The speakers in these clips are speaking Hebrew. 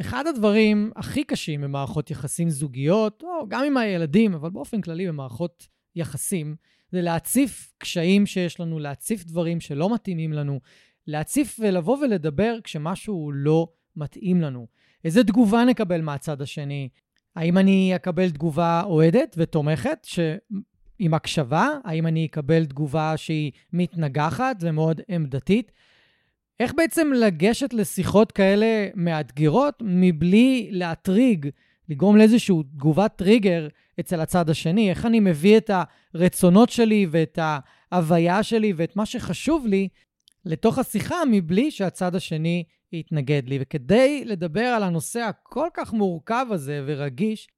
אחד הדברים הכי קשים במערכות יחסים זוגיות, או גם עם הילדים, אבל באופן כללי במערכות יחסים, זה להציף קשיים שיש לנו, להציף דברים שלא מתאימים לנו, להציף ולבוא ולדבר כשמשהו לא מתאים לנו. איזה תגובה נקבל מהצד השני? האם אני אקבל תגובה אוהדת ותומכת, ש... עם הקשבה? האם אני אקבל תגובה שהיא מתנגחת ומאוד עמדתית? איך בעצם לגשת לשיחות כאלה מאתגרות מבלי להטריג, לגרום לאיזושהי תגובת טריגר אצל הצד השני? איך אני מביא את הרצונות שלי ואת ההוויה שלי ואת מה שחשוב לי לתוך השיחה מבלי שהצד השני יתנגד לי? וכדי לדבר על הנושא הכל כך מורכב הזה ורגיש,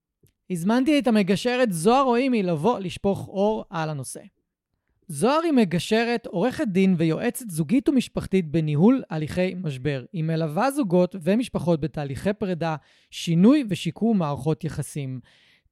הזמנתי את המגשרת זוהר רוימי לבוא לשפוך אור על הנושא. זוהר היא מגשרת, עורכת דין ויועצת זוגית ומשפחתית בניהול הליכי משבר. היא מלווה זוגות ומשפחות בתהליכי פרידה, שינוי ושיקום מערכות יחסים.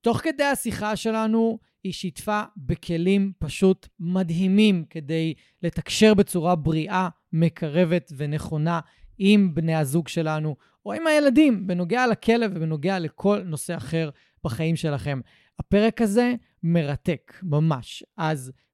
תוך כדי השיחה שלנו היא שיתפה בכלים פשוט מדהימים כדי לתקשר בצורה בריאה, מקרבת ונכונה עם בני הזוג שלנו, או עם הילדים, בנוגע לכלב ובנוגע לכל נושא אחר בחיים שלכם. הפרק הזה מרתק, ממש. אז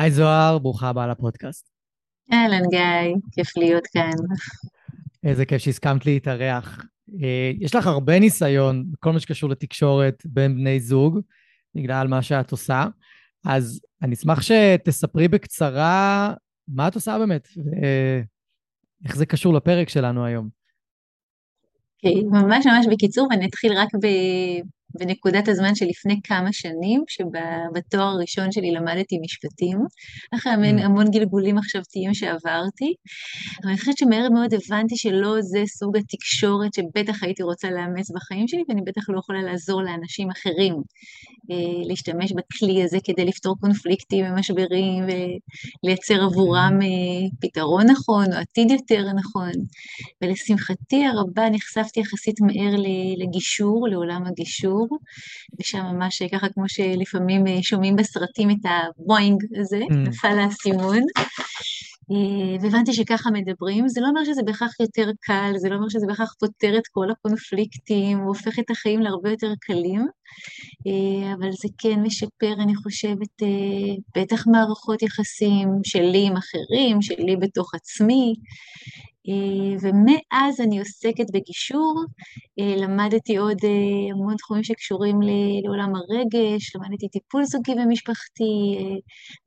היי זוהר, ברוכה הבאה לפודקאסט. אהלן גיא, כיף להיות כאן. איזה כיף שהסכמת להתארח. אה, יש לך הרבה ניסיון בכל מה שקשור לתקשורת בין בני זוג, בגלל מה שאת עושה, אז אני אשמח שתספרי בקצרה מה את עושה באמת, ואיך זה קשור לפרק שלנו היום. אוקיי, okay, ממש ממש בקיצור, ואני אתחיל רק ב... בנקודת הזמן שלפני כמה שנים, שבתואר הראשון שלי למדתי משפטים, אחרי mm. המון גלגולים מחשבתיים שעברתי, אבל אני חושבת שמהר מאוד הבנתי שלא זה סוג התקשורת שבטח הייתי רוצה לאמץ בחיים שלי, ואני בטח לא יכולה לעזור לאנשים אחרים להשתמש בכלי הזה כדי לפתור קונפליקטים ומשברים ולייצר עבורם. אה, פתרון נכון או עתיד יותר נכון. ולשמחתי הרבה נחשפתי יחסית מהר לגישור, לעולם הגישור. ושם ממש ככה כמו שלפעמים אה, שומעים בסרטים את הבואינג הזה, mm. נפל האסימון. אה, והבנתי שככה מדברים, זה לא אומר שזה בהכרח יותר קל, זה לא אומר שזה בהכרח פותר את כל הקונפליקטים, הוא הופך את החיים להרבה יותר קלים, אה, אבל זה כן משפר, אני חושבת, בטח מערכות יחסים שלי עם אחרים, שלי בתוך עצמי, אה, ומאז אני עוסקת בגישור, אה, למדתי עוד אה, המון תחומים שקשורים לעולם הרגש, למדתי טיפול זוגי ומשפחתי,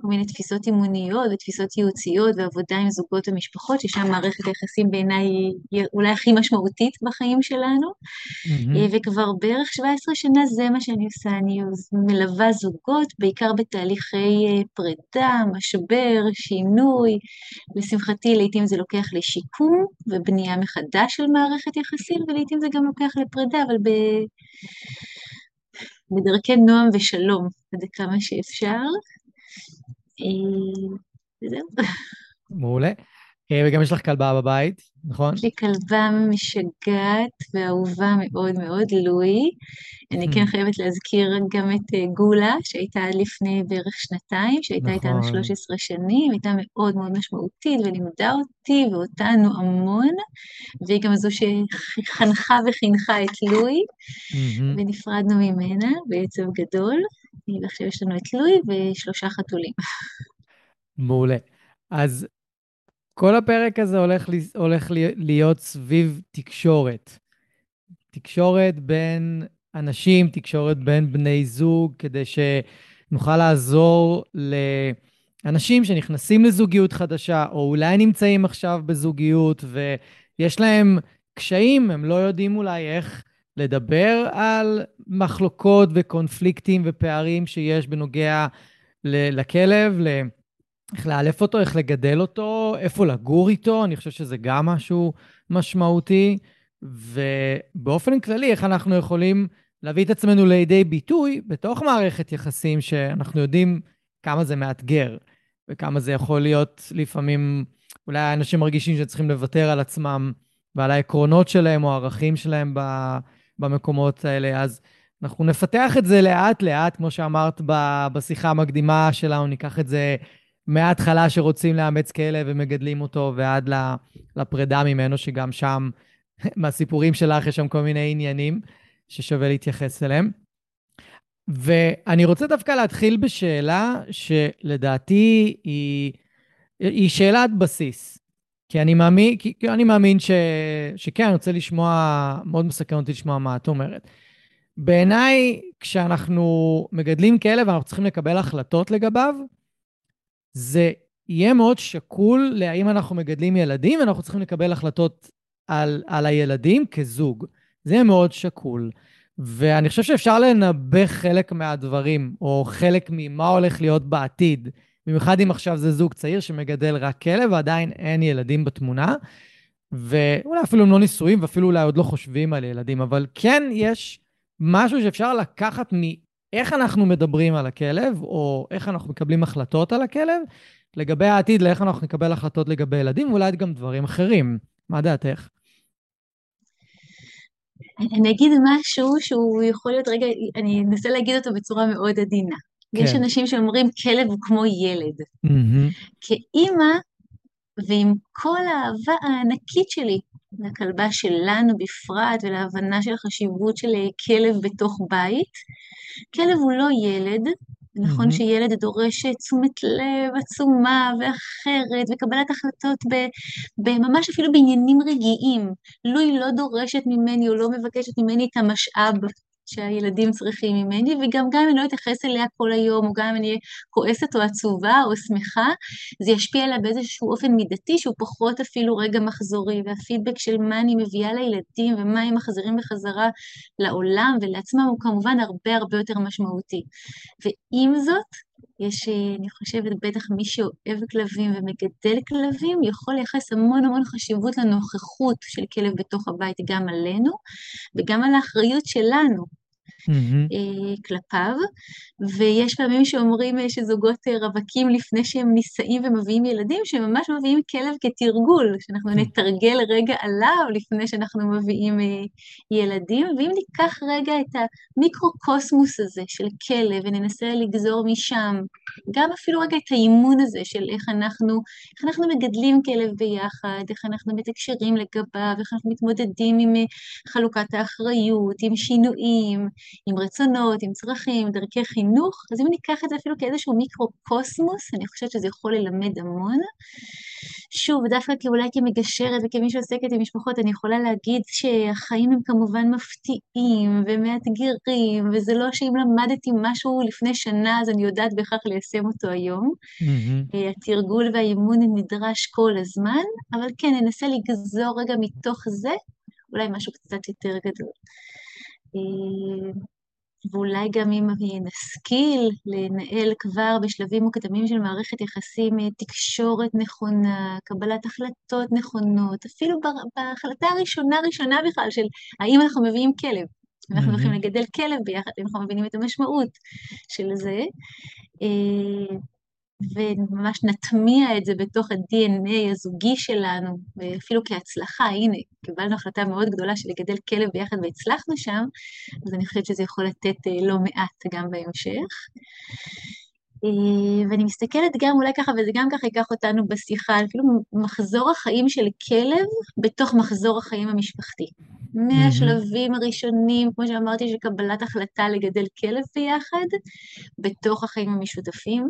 כל מיני תפיסות אימוניות ותפיסות ייעוציות ועבודה עם זוגות ומשפחות, ששם מערכת היחסים בעיניי היא אולי הכי משמעותית בחיים שלנו, mm-hmm. וכבר בערך 17 שנה זה מה שאני עושה, אני מלווה זוגות, בעיקר בתהליכי פרידה, משבר, שינוי, לשמחתי לעיתים זה לוקח לשיקום. שיקום ובנייה מחדש של מערכת יחסים, ולעיתים זה גם לוקח לפרידה, אבל ב... בדרכי נועם ושלום, עד כמה שאפשר. אה, וזהו. מעולה. אה, וגם יש לך כלבה בבית. נכון? יש לי כלבה משגעת ואהובה מאוד מאוד, לואי. אני כן hmm. חייבת להזכיר גם את אה, גולה, שהייתה לפני בערך שנתיים, שהייתה איתנו 13 נכון. שנים, הייתה מאוד מאוד משמעותית ולימדה אותי ואותנו המון, והיא גם זו שחנכה וחינכה את לואי, ונפרדנו ממנה בעצב גדול, ועכשיו יש לנו את לואי ושלושה חתולים. מעולה. אז כל הפרק הזה הולך, הולך להיות סביב תקשורת. תקשורת בין אנשים, תקשורת בין בני זוג, כדי שנוכל לעזור לאנשים שנכנסים לזוגיות חדשה, או אולי נמצאים עכשיו בזוגיות ויש להם קשיים, הם לא יודעים אולי איך לדבר על מחלוקות וקונפליקטים ופערים שיש בנוגע לכלב, איך לאלף אותו, איך לגדל אותו, איפה לגור איתו, אני חושב שזה גם משהו משמעותי. ובאופן כללי, איך אנחנו יכולים להביא את עצמנו לידי ביטוי בתוך מערכת יחסים שאנחנו יודעים כמה זה מאתגר, וכמה זה יכול להיות לפעמים, אולי אנשים מרגישים שצריכים לוותר על עצמם ועל העקרונות שלהם או הערכים שלהם במקומות האלה. אז אנחנו נפתח את זה לאט-לאט, כמו שאמרת בשיחה המקדימה שלנו, ניקח את זה מההתחלה שרוצים לאמץ כלב ומגדלים אותו ועד לפרידה ממנו, שגם שם, מהסיפורים שלך, יש שם כל מיני עניינים ששווה להתייחס אליהם. ואני רוצה דווקא להתחיל בשאלה שלדעתי היא, היא שאלת בסיס. כי אני מאמין, כי, כי אני מאמין ש, שכן, אני רוצה לשמוע, מאוד מסקרן אותי לשמוע מה את אומרת. בעיניי, כשאנחנו מגדלים כלב ואנחנו צריכים לקבל החלטות לגביו, זה יהיה מאוד שקול להאם אנחנו מגדלים ילדים, ואנחנו צריכים לקבל החלטות על, על הילדים כזוג. זה יהיה מאוד שקול. ואני חושב שאפשר לנבא חלק מהדברים, או חלק ממה הולך להיות בעתיד. במיוחד אם עכשיו זה זוג צעיר שמגדל רק כלב, ועדיין אין ילדים בתמונה. ואולי אפילו הם לא נישואים, ואפילו אולי עוד לא חושבים על ילדים, אבל כן יש משהו שאפשר לקחת איך אנחנו מדברים על הכלב, או איך אנחנו מקבלים החלטות על הכלב, לגבי העתיד, לאיך אנחנו נקבל החלטות לגבי ילדים, ואולי גם דברים אחרים. מה דעתך? אני אגיד משהו שהוא יכול להיות, רגע, אני אנסה להגיד אותו בצורה מאוד עדינה. כן. יש אנשים שאומרים, כלב הוא כמו ילד. Mm-hmm. כאימא, ועם כל האהבה הענקית שלי לכלבה שלנו בפרט, ולהבנה של החשיבות של כלב בתוך בית, כלב הוא לא ילד, נכון mm-hmm. שילד דורש תשומת לב עצומה ואחרת, וקבלת החלטות ממש אפילו בעניינים רגעיים. לו היא לא דורשת ממני או לא מבקשת ממני את המשאב שהילדים צריכים ממני, וגם גם אם אני לא אתייחס אליה כל היום, או גם אם אני אהיה כועסת או עצובה או שמחה, זה ישפיע עליה באיזשהו אופן מידתי שהוא פחות אפילו רגע מחזורי, והפידבק של מה אני מביאה לילדים ומה הם מחזירים בחזרה לעולם ולעצמם הוא כמובן הרבה הרבה יותר משמעותי. ועם זאת, יש, אני חושבת, בטח מי שאוהב כלבים ומגדל כלבים, יכול לייחס המון המון חשיבות לנוכחות של כלב בתוך הבית, גם עלינו וגם על האחריות שלנו mm-hmm. כלפיו, ויש פעמים שאומרים אה, שזוגות אה, רווקים לפני שהם נישאים ומביאים ילדים, שהם ממש מביאים כלב כתרגול, שאנחנו mm-hmm. נתרגל רגע עליו לפני שאנחנו מביאים ילדים, ואם ניקח רגע את המיקרוקוסמוס הזה של כלב וננסה לגזור משם, גם אפילו רגע את האימון הזה של איך אנחנו, איך אנחנו מגדלים כלב ביחד, איך אנחנו מתקשרים לגביו, איך אנחנו מתמודדים עם חלוקת האחריות, עם שינויים, עם רצונות, עם צרכים, דרכי חינוך, אז אם ניקח את זה אפילו כאיזשהו מיקרו-קוסמוס, אני חושבת שזה יכול ללמד המון. שוב, דווקא אולי כמגשרת וכמי שעוסקת עם משפחות, אני יכולה להגיד שהחיים הם כמובן מפתיעים ומאתגרים, וזה לא שאם למדתי משהו לפני שנה, אז אני יודעת בהכרח ליישם אותו היום. Mm-hmm. התרגול והאימון נדרש כל הזמן, אבל כן, ננסה לגזור רגע מתוך זה אולי משהו קצת יותר גדול. אה, ואולי גם אם נשכיל לנהל כבר בשלבים מוקדמים של מערכת יחסים אה, תקשורת נכונה, קבלת החלטות נכונות, אפילו בהחלטה הראשונה ראשונה בכלל של האם אנחנו מביאים כלב, אנחנו הולכים לגדל כלב ביחד, אם אנחנו מבינים את המשמעות של זה. וממש נטמיע את זה בתוך ה-DNA הזוגי שלנו, ואפילו כהצלחה, הנה, קיבלנו החלטה מאוד גדולה של לגדל כלב ביחד והצלחנו שם, אז אני חושבת שזה יכול לתת אה, לא מעט גם בהמשך. אה, ואני מסתכלת גם אולי ככה, וזה גם ככה ייקח אותנו בשיחה, על כאילו מחזור החיים של כלב בתוך מחזור החיים המשפחתי. מהשלבים הראשונים, כמו שאמרתי, של קבלת החלטה לגדל כלב ביחד, בתוך החיים המשותפים,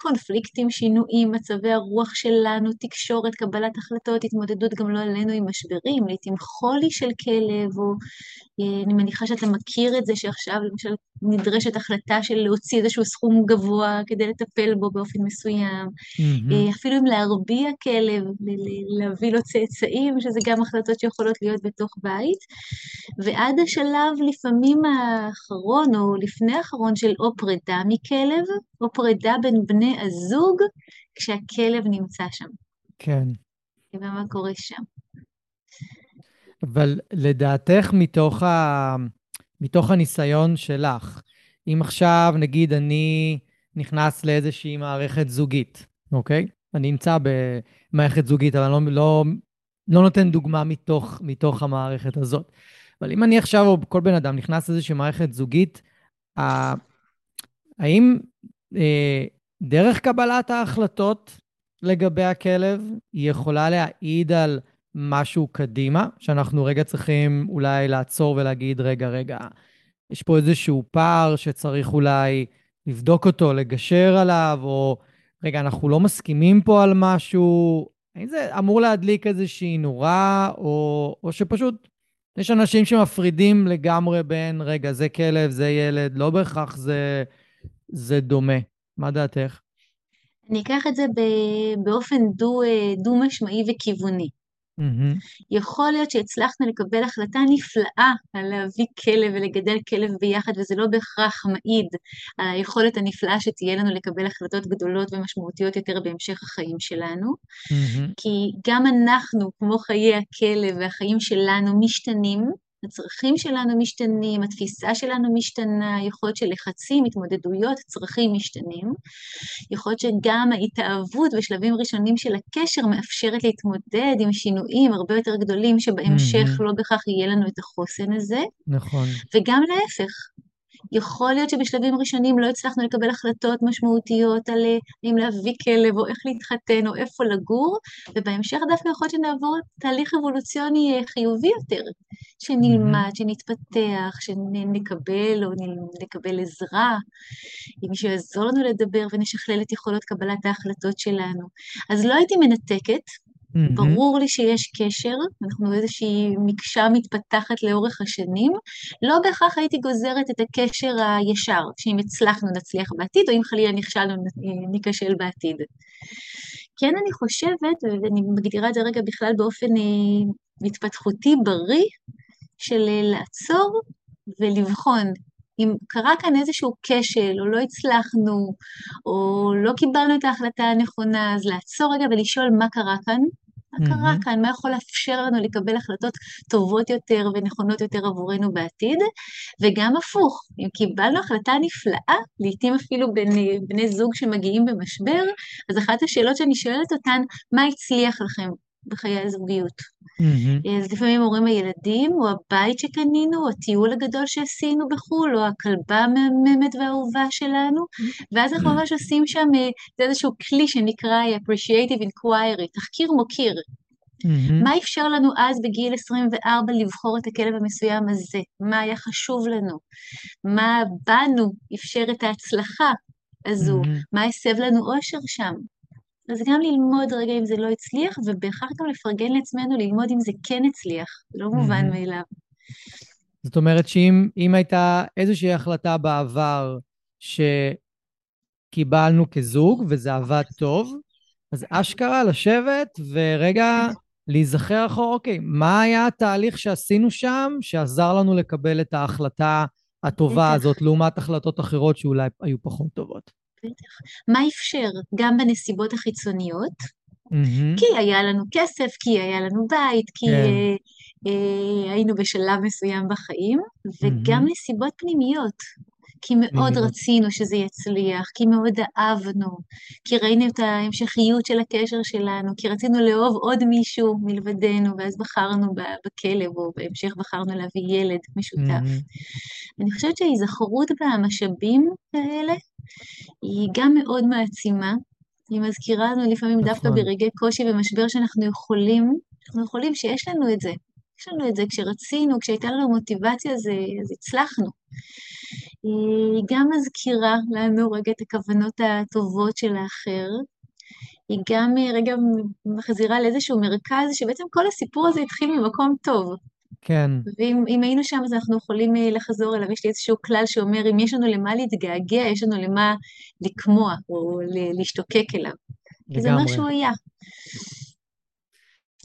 קונפליקטים, שינויים, מצבי הרוח שלנו, תקשורת, קבלת החלטות, התמודדות גם לא עלינו עם משברים, לעתים חולי של כלב, או אה, אני מניחה שאתה מכיר את זה שעכשיו למשל נדרשת החלטה של להוציא איזשהו סכום גבוה כדי לטפל בו באופן מסוים, mm-hmm. אפילו אם להרביע כלב, להביא לו צאצאים, שזה גם החלטות שיכולות להיות בתוך בית, ועד השלב לפעמים האחרון או לפני האחרון של או פרידה מכלב, או פרידה בין בני הזוג כשהכלב נמצא שם. כן. ומה קורה שם. אבל לדעתך, מתוך, ה... מתוך הניסיון שלך, אם עכשיו, נגיד, אני נכנס לאיזושהי מערכת זוגית, אוקיי? אני נמצא במערכת זוגית, אבל אני לא, לא, לא נותן דוגמה מתוך, מתוך המערכת הזאת. אבל אם אני עכשיו, או כל בן אדם, נכנס לאיזושהי מערכת זוגית, האם אה, דרך קבלת ההחלטות לגבי הכלב, היא יכולה להעיד על משהו קדימה, שאנחנו רגע צריכים אולי לעצור ולהגיד, רגע, רגע, יש פה איזשהו פער שצריך אולי לבדוק אותו, לגשר עליו, או רגע, אנחנו לא מסכימים פה על משהו, האם זה אמור להדליק איזושהי נורה, או, או שפשוט יש אנשים שמפרידים לגמרי בין, רגע, זה כלב, זה ילד, לא בהכרח זה, זה דומה. מה דעתך? אני אקח את זה באופן דו-משמעי דו וכיווני. Mm-hmm. יכול להיות שהצלחנו לקבל החלטה נפלאה על להביא כלב ולגדל כלב ביחד, וזה לא בהכרח מעיד על היכולת הנפלאה שתהיה לנו לקבל החלטות גדולות ומשמעותיות יותר בהמשך החיים שלנו. Mm-hmm. כי גם אנחנו, כמו חיי הכלב והחיים שלנו, משתנים, הצרכים שלנו משתנים, התפיסה שלנו משתנה, יכול להיות שלחצים, התמודדויות, צרכים משתנים. יכול להיות שגם ההתאהבות בשלבים ראשונים של הקשר מאפשרת להתמודד עם שינויים הרבה יותר גדולים, שבהמשך mm-hmm. לא בהכרח יהיה לנו את החוסן הזה. נכון. וגם להפך, יכול להיות שבשלבים ראשונים לא הצלחנו לקבל החלטות משמעותיות על אה, אם להביא כלב, או איך להתחתן, או איפה לגור, ובהמשך דווקא יכול להיות שנעבור תהליך אבולוציוני אה, חיובי יותר, שנלמד, שנתפתח, שנקבל או נקבל עזרה, אם מישהו יעזור לנו לדבר ונשכלל את יכולות קבלת ההחלטות שלנו. אז לא הייתי מנתקת, Mm-hmm. ברור לי שיש קשר, אנחנו איזושהי מקשה מתפתחת לאורך השנים, לא בהכרח הייתי גוזרת את הקשר הישר, שאם הצלחנו נצליח בעתיד, או אם חלילה נכשלנו ניכשל בעתיד. כן, אני חושבת, ואני מגדירה את זה רגע בכלל באופן אה, התפתחותי בריא, של אה, לעצור ולבחון אם קרה כאן איזשהו כשל, או לא הצלחנו, או לא קיבלנו את ההחלטה הנכונה, אז לעצור רגע ולשאול מה קרה כאן, מה קרה כאן, מה יכול לאפשר לנו לקבל החלטות טובות יותר ונכונות יותר עבורנו בעתיד, וגם הפוך, אם קיבלנו החלטה נפלאה, לעתים אפילו בין בני זוג שמגיעים במשבר, אז אחת השאלות שאני שואלת אותן, מה הצליח לכם בחיי הזוגיות? Mm-hmm. אז לפעמים אומרים הילדים, או הבית שקנינו, או הטיול הגדול שעשינו בחו"ל, או הכלבה המהממת והאהובה שלנו, ואז אנחנו ממש עושים שם, אה, זה איזשהו כלי שנקרא appreciative inquiry, תחקיר מוקיר. Mm-hmm. מה אפשר לנו אז בגיל 24 לבחור את הכלב המסוים הזה? מה היה חשוב לנו? מה בנו אפשר את ההצלחה הזו? Mm-hmm. מה הסב לנו אושר שם? אז גם ללמוד רגע אם זה לא הצליח, ובהכרח גם לפרגן לעצמנו ללמוד אם זה כן הצליח. זה לא מובן mm-hmm. מאליו. זאת אומרת שאם הייתה איזושהי החלטה בעבר שקיבלנו כזוג וזה עבד טוב, אז אשכרה לשבת ורגע להיזכר אחורה, אוקיי, מה היה התהליך שעשינו שם שעזר לנו לקבל את ההחלטה הטובה הזאת לעומת החלטות אחרות שאולי היו פחות טובות? בטח. מה אפשר גם בנסיבות החיצוניות? Mm-hmm. כי היה לנו כסף, כי היה לנו בית, כי. כן. אה, אה, היינו בשלב מסוים בחיים, וגם mm-hmm. נסיבות פנימיות. כי מאוד mm-hmm. רצינו שזה יצליח, כי מאוד אהבנו, כי ראינו את ההמשכיות של הקשר שלנו, כי רצינו לאהוב עוד מישהו מלבדנו, ואז בחרנו בכלב, או בהמשך בחרנו להביא ילד משותף. Mm-hmm. אני חושבת שההיזכרות במשאבים האלה היא גם מאוד מעצימה. היא מזכירה לנו לפעמים נכון. דווקא ברגעי קושי ומשבר שאנחנו יכולים, אנחנו יכולים שיש לנו את זה. יש לנו את זה כשרצינו, כשהייתה לנו מוטיבציה, אז, אז הצלחנו. היא גם מזכירה לנו רגע את הכוונות הטובות של האחר, היא גם רגע מחזירה לאיזשהו מרכז, שבעצם כל הסיפור הזה התחיל ממקום טוב. כן. ואם היינו שם, אז אנחנו יכולים לחזור אליו. יש לי איזשהו כלל שאומר, אם יש לנו למה להתגעגע, יש לנו למה לקמוע, או להשתוקק אליו. לגמרי. זה אומר שהוא היה.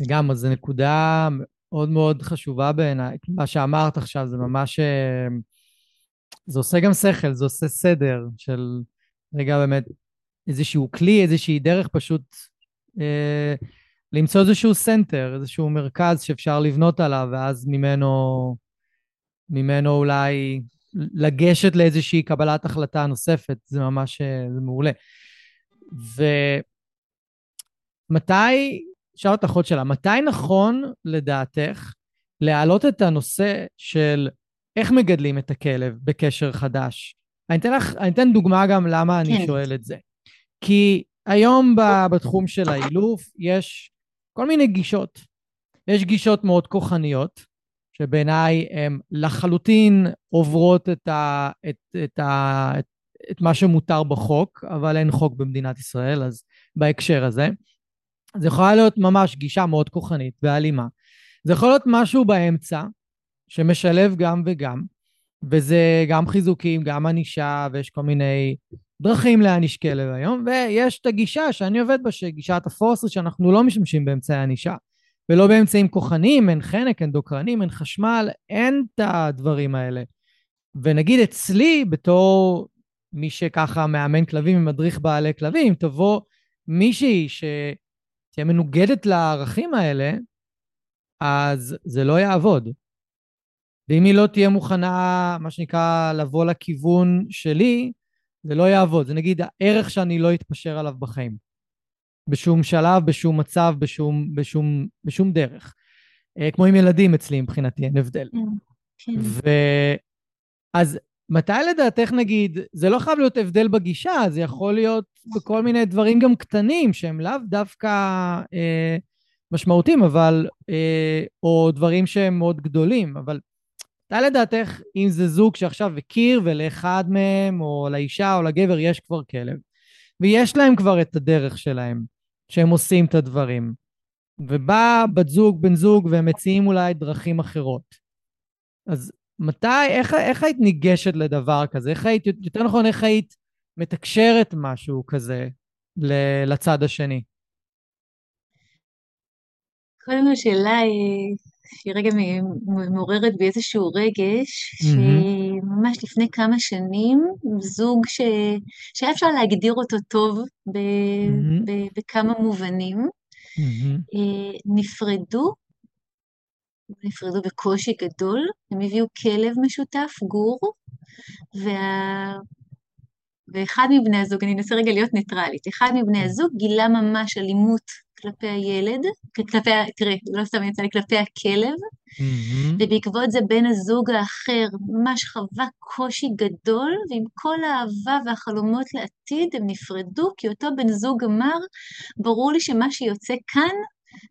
לגמרי, זו נקודה מאוד מאוד חשובה בעיניי. מה שאמרת עכשיו זה ממש... אה, זה עושה גם שכל, זה עושה סדר של רגע באמת איזשהו כלי, איזושהי דרך פשוט אה, למצוא איזשהו center, איזשהו מרכז שאפשר לבנות עליו, ואז ממנו, ממנו אולי לגשת לאיזושהי קבלת החלטה נוספת, זה ממש, אה, זה מעולה. ומתי, אפשר אותך עוד שאלה, מתי נכון לדעתך להעלות את הנושא של איך מגדלים את הכלב בקשר חדש? אני אתן לך, אני אתן דוגמה גם למה אני כן. שואל את זה. כי היום בתחום של האילוף יש כל מיני גישות. יש גישות מאוד כוחניות, שבעיניי הן לחלוטין עוברות את, ה, את, את, ה, את, את מה שמותר בחוק, אבל אין חוק במדינת ישראל, אז בהקשר הזה. זה יכולה להיות ממש גישה מאוד כוחנית ואלימה. זה יכול להיות משהו באמצע, שמשלב גם וגם, וזה גם חיזוקים, גם ענישה, ויש כל מיני דרכים להעניש כלב היום, ויש את הגישה שאני עובד בה, שגישת הפורסט, שאנחנו לא משתמשים באמצעי ענישה, ולא באמצעים כוחניים, אין חנק, אין דוקרנים, אין חשמל, אין את הדברים האלה. ונגיד אצלי, בתור מי שככה מאמן כלבים ומדריך בעלי כלבים, תבוא מישהי שתהיה מנוגדת לערכים האלה, אז זה לא יעבוד. ואם היא לא תהיה מוכנה, מה שנקרא, לבוא לכיוון שלי, זה לא יעבוד. זה נגיד הערך שאני לא אתפשר עליו בחיים. בשום שלב, בשום מצב, בשום, בשום, בשום דרך. אה, כמו עם ילדים אצלי מבחינתי, אין הבדל. כן. כן. ו... אז מתי לדעתך נגיד, זה לא חייב להיות הבדל בגישה, זה יכול להיות בכל מיני דברים גם קטנים שהם לאו דווקא אה, משמעותיים, אבל, אה, או דברים שהם מאוד גדולים, אבל מתי לדעתך, אם זה זוג שעכשיו הכיר ולאחד מהם, או לאישה או לגבר, יש כבר כלב, ויש להם כבר את הדרך שלהם, שהם עושים את הדברים, ובא בת זוג, בן זוג, והם מציעים אולי דרכים אחרות. אז מתי, איך, איך היית ניגשת לדבר כזה? איך היית, יותר נכון, איך היית מתקשרת משהו כזה לצד השני? קודם כל, שאלה שהיא רגע מעוררת בי איזשהו רגש, שממש לפני כמה שנים, זוג ש... שהיה אפשר להגדיר אותו טוב ב... ב... בכמה מובנים, אה, נפרדו, נפרדו בקושי גדול, הם הביאו כלב משותף, גור, וה... ואחד מבני הזוג, אני אנסה רגע להיות ניטרלית, אחד מבני. הזוג גילה ממש אלימות כלפי הילד, כלפי, תראה, לא סתם יצא לי, כלפי הכלב, mm-hmm. ובעקבות זה בן הזוג האחר ממש חווה קושי גדול, ועם כל האהבה והחלומות לעתיד הם נפרדו, כי אותו בן זוג אמר, ברור לי שמה שיוצא כאן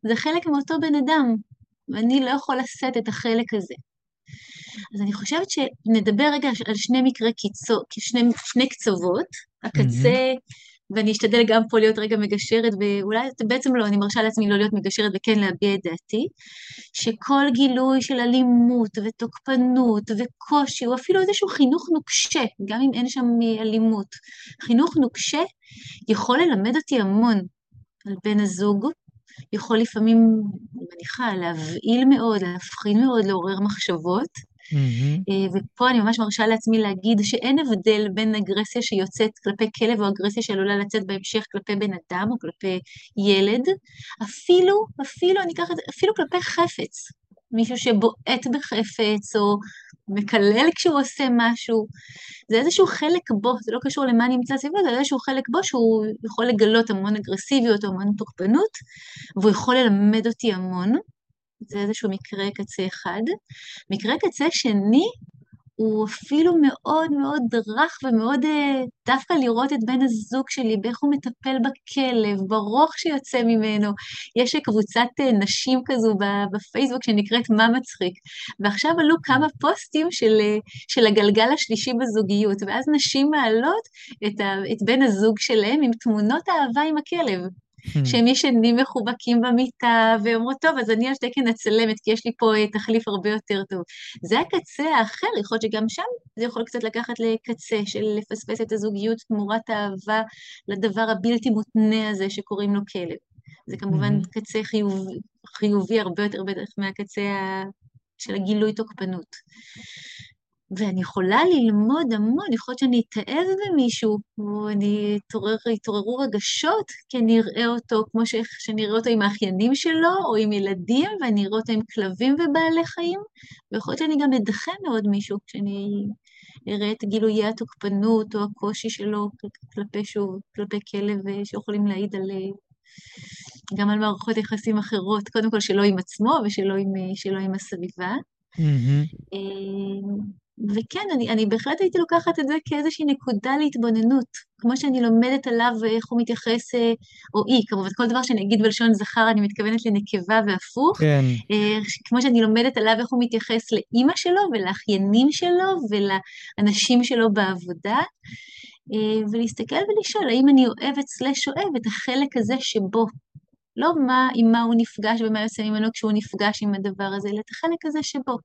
זה חלק מאותו בן אדם, ואני לא יכול לשאת את החלק הזה. אז אני חושבת שנדבר רגע על שני מקרי קיצור, שני, שני קצוות, הקצה mm-hmm. ואני אשתדל גם פה להיות רגע מגשרת, ואולי בעצם לא, אני מרשה לעצמי לא להיות מגשרת וכן להביע את דעתי, שכל גילוי של אלימות ותוקפנות וקושי, או אפילו איזשהו חינוך נוקשה, גם אם אין שם אלימות, חינוך נוקשה יכול ללמד אותי המון על בן הזוג, יכול לפעמים, אני מניחה, להבהיל מאוד, להפחיד מאוד, לעורר מחשבות. Mm-hmm. ופה אני ממש מרשה לעצמי להגיד שאין הבדל בין אגרסיה שיוצאת כלפי כלב או אגרסיה שעלולה לצאת בהמשך כלפי בן אדם או כלפי ילד, אפילו, אפילו, אני אקח את זה, אפילו כלפי חפץ. מישהו שבועט בחפץ או מקלל כשהוא עושה משהו. זה איזשהו חלק בו, זה לא קשור למה נמצא סביבו, זה איזשהו חלק בו שהוא יכול לגלות המון אגרסיביות או המון תוקפנות, והוא יכול ללמד אותי המון. זה איזשהו מקרה קצה אחד. מקרה קצה שני הוא אפילו מאוד מאוד רך ומאוד אה, דווקא לראות את בן הזוג שלי, באיך הוא מטפל בכלב, ברוך שיוצא ממנו. יש קבוצת אה, נשים כזו בפייסבוק שנקראת מה מצחיק, ועכשיו עלו כמה פוסטים של, אה, של הגלגל השלישי בזוגיות, ואז נשים מעלות את, ה, את בן הזוג שלהם עם תמונות אהבה עם הכלב. Hmm. שהם ישנים מחובקים במיטה, ואומרות, טוב, אז אני על תקן הצלמת, כי יש לי פה אה, תחליף הרבה יותר טוב. זה הקצה האחר, יכול להיות שגם שם זה יכול קצת לקחת לקצה של לפספס את הזוגיות תמורת האהבה לדבר הבלתי מותנה הזה שקוראים לו כלב. זה כמובן mm-hmm. קצה חיוב, חיובי הרבה יותר בטח מהקצה של הגילוי תוקפנות. ואני יכולה ללמוד המון, יכול להיות שאני אתאהב במישהו, או אני אתעורר, יתעוררו רגשות, כי אני אראה אותו כמו ש... שאני אראה אותו עם האחיינים שלו, או עם ילדים, ואני אראה אותו עם כלבים ובעלי חיים, ויכול להיות שאני גם אדחה מאוד מישהו, כשאני אראה את גילויי התוקפנות או הקושי שלו כלפי שוב, כלפי כלב שיכולים להעיד על... גם על מערכות יחסים אחרות, קודם כל שלא עם עצמו ושלא עם, שלא עם הסביבה. Mm-hmm. וכן, אני, אני בהחלט הייתי לוקחת את זה כאיזושהי נקודה להתבוננות, כמו שאני לומדת עליו איך הוא מתייחס, אה, או אי, כמובן, כל דבר שאני אגיד בלשון זכר, אני מתכוונת לנקבה והפוך. כן. אה, כמו שאני לומדת עליו איך הוא מתייחס לאימא שלו ולאחיינים שלו ולאנשים שלו בעבודה, אה, ולהסתכל ולשאול האם אני אוהבת סלש אוהב את החלק הזה שבו. לא מה, עם מה הוא נפגש ומה יוצא ממנו כשהוא נפגש עם הדבר הזה, אלא את החלק הזה שבו.